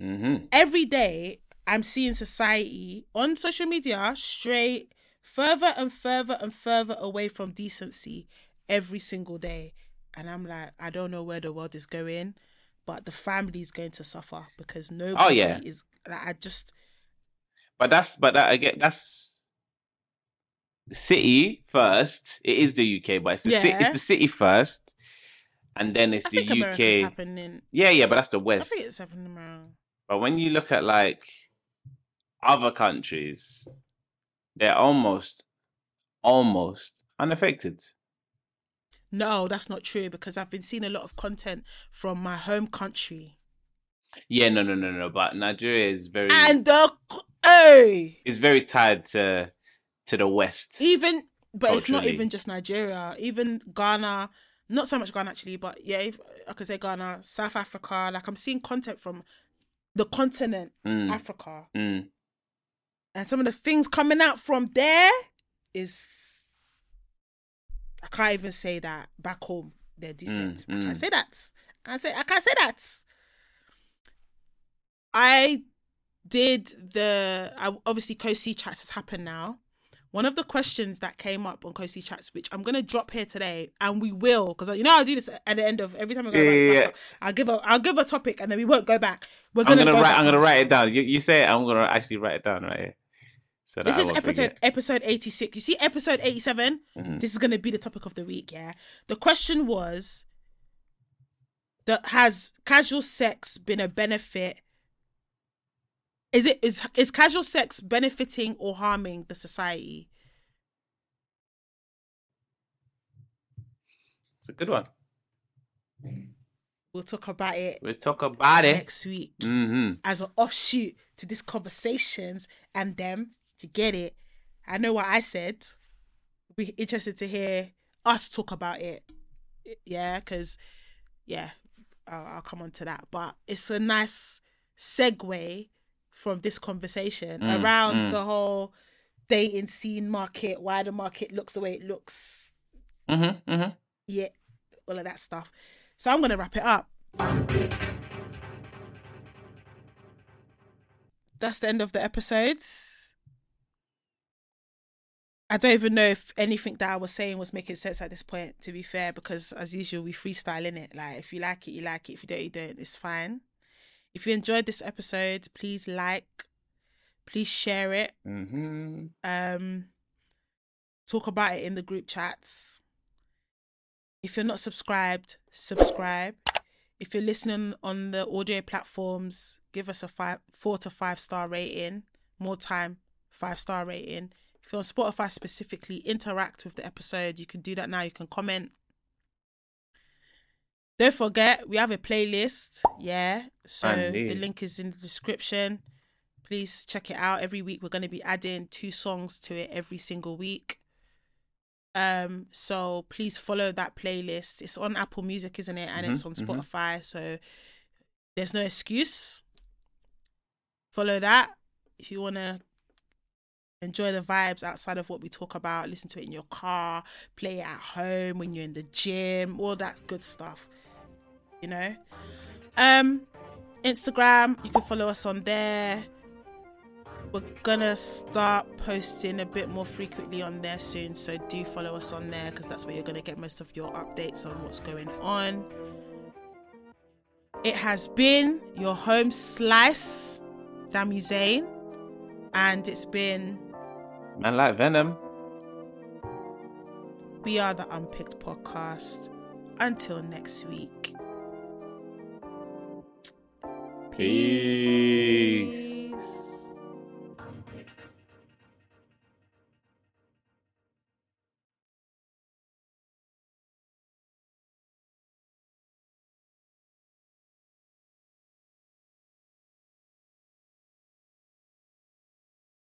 Mhm. Every day, I'm seeing society on social media straight further and further and further away from decency every single day. And I'm like, I don't know where the world is going, but the family is going to suffer because nobody Oh, yeah. is. Like, I just But that's but that again that's the city first. It is the UK, but it's the ci- it's the city first, and then it's I the UK. happening. Yeah, yeah, but that's the I West. think it's happening around. But when you look at like other countries, they're almost almost unaffected. No, that's not true because I've been seeing a lot of content from my home country Yeah, no, no, no, no. But Nigeria is very and the hey, is very tied to to the West. even but it's not even just Nigeria, even Ghana. Not so much Ghana actually, but yeah, if, I could say Ghana, South Africa. Like I'm seeing content from the continent, Mm, Africa, mm. and some of the things coming out from there is I can't even say that back home they're decent. I mm. can't say that. I can't say I can't say that. I did the I, obviously Cozy chats has happened now. One of the questions that came up on Cozy chats, which I'm gonna drop here today, and we will, because you know I'll do this at the end of every time I go Yeah, back, yeah, I'll give a I'll give a topic and then we won't go back. We're I'm gonna, gonna go write. I'm gonna write it down. You you say it. I'm gonna actually write it down right here. So that This is episode episode 86. You see episode 87? Mhm. This is going to be the topic of the week, yeah. The question was that has casual sex been a benefit is it is is casual sex benefiting or harming the society? It's a good one. We'll talk about it We'll talk about it. next week Mm-hmm. as an offshoot to these conversations and them. Do you get it? I know what I said. Be interested to hear us talk about it. Yeah, because yeah, I'll, I'll come on to that. But it's a nice segue from this conversation Mm, around mm. the whole dating scene market, why the market looks the way it looks. Mm-hmm. Mm-hmm. Yeah, all of that stuff. So I'm gonna wrap it up. That's the end of the episode. I don't even know if anything that I was saying was making sense at this point, to be fair, because as usual, we freestyle in it. Like, if you like it, you like it. If you don't, you don't. It's fine. If you enjoyed this episode, please like, please share it, Mm-hmm. um, talk about it in the group chats. If you're not subscribed, subscribe. If you're listening on the audio platforms, give us a five, four to five star rating. More time, five star rating. If you're on Spotify specifically, interact with the episode. You can do that now. You can comment. Don't forget, we have a playlist. Yeah. So the link is in the description. Please check it out. Every week we're going to be adding two songs to it every single week. Um, so please follow that playlist. It's on Apple Music, isn't it? And it's on Mhm, mhm. Spotify. So there's no excuse. Follow that if you want to enjoy the vibes outside of what we talk about. Listen to it in your car, play it at home when you're in the gym, all that good stuff. You know. Um, Instagram, you can follow us on there. We're gonna start posting a bit more frequently on there soon, so do follow us on there because that's where you're gonna get most of your updates on what's going on. It has been your home slice, Dami Zain, and it's been Man, like Venom. We Are the Unpicked Podcast. Until next week. Peace. Peace.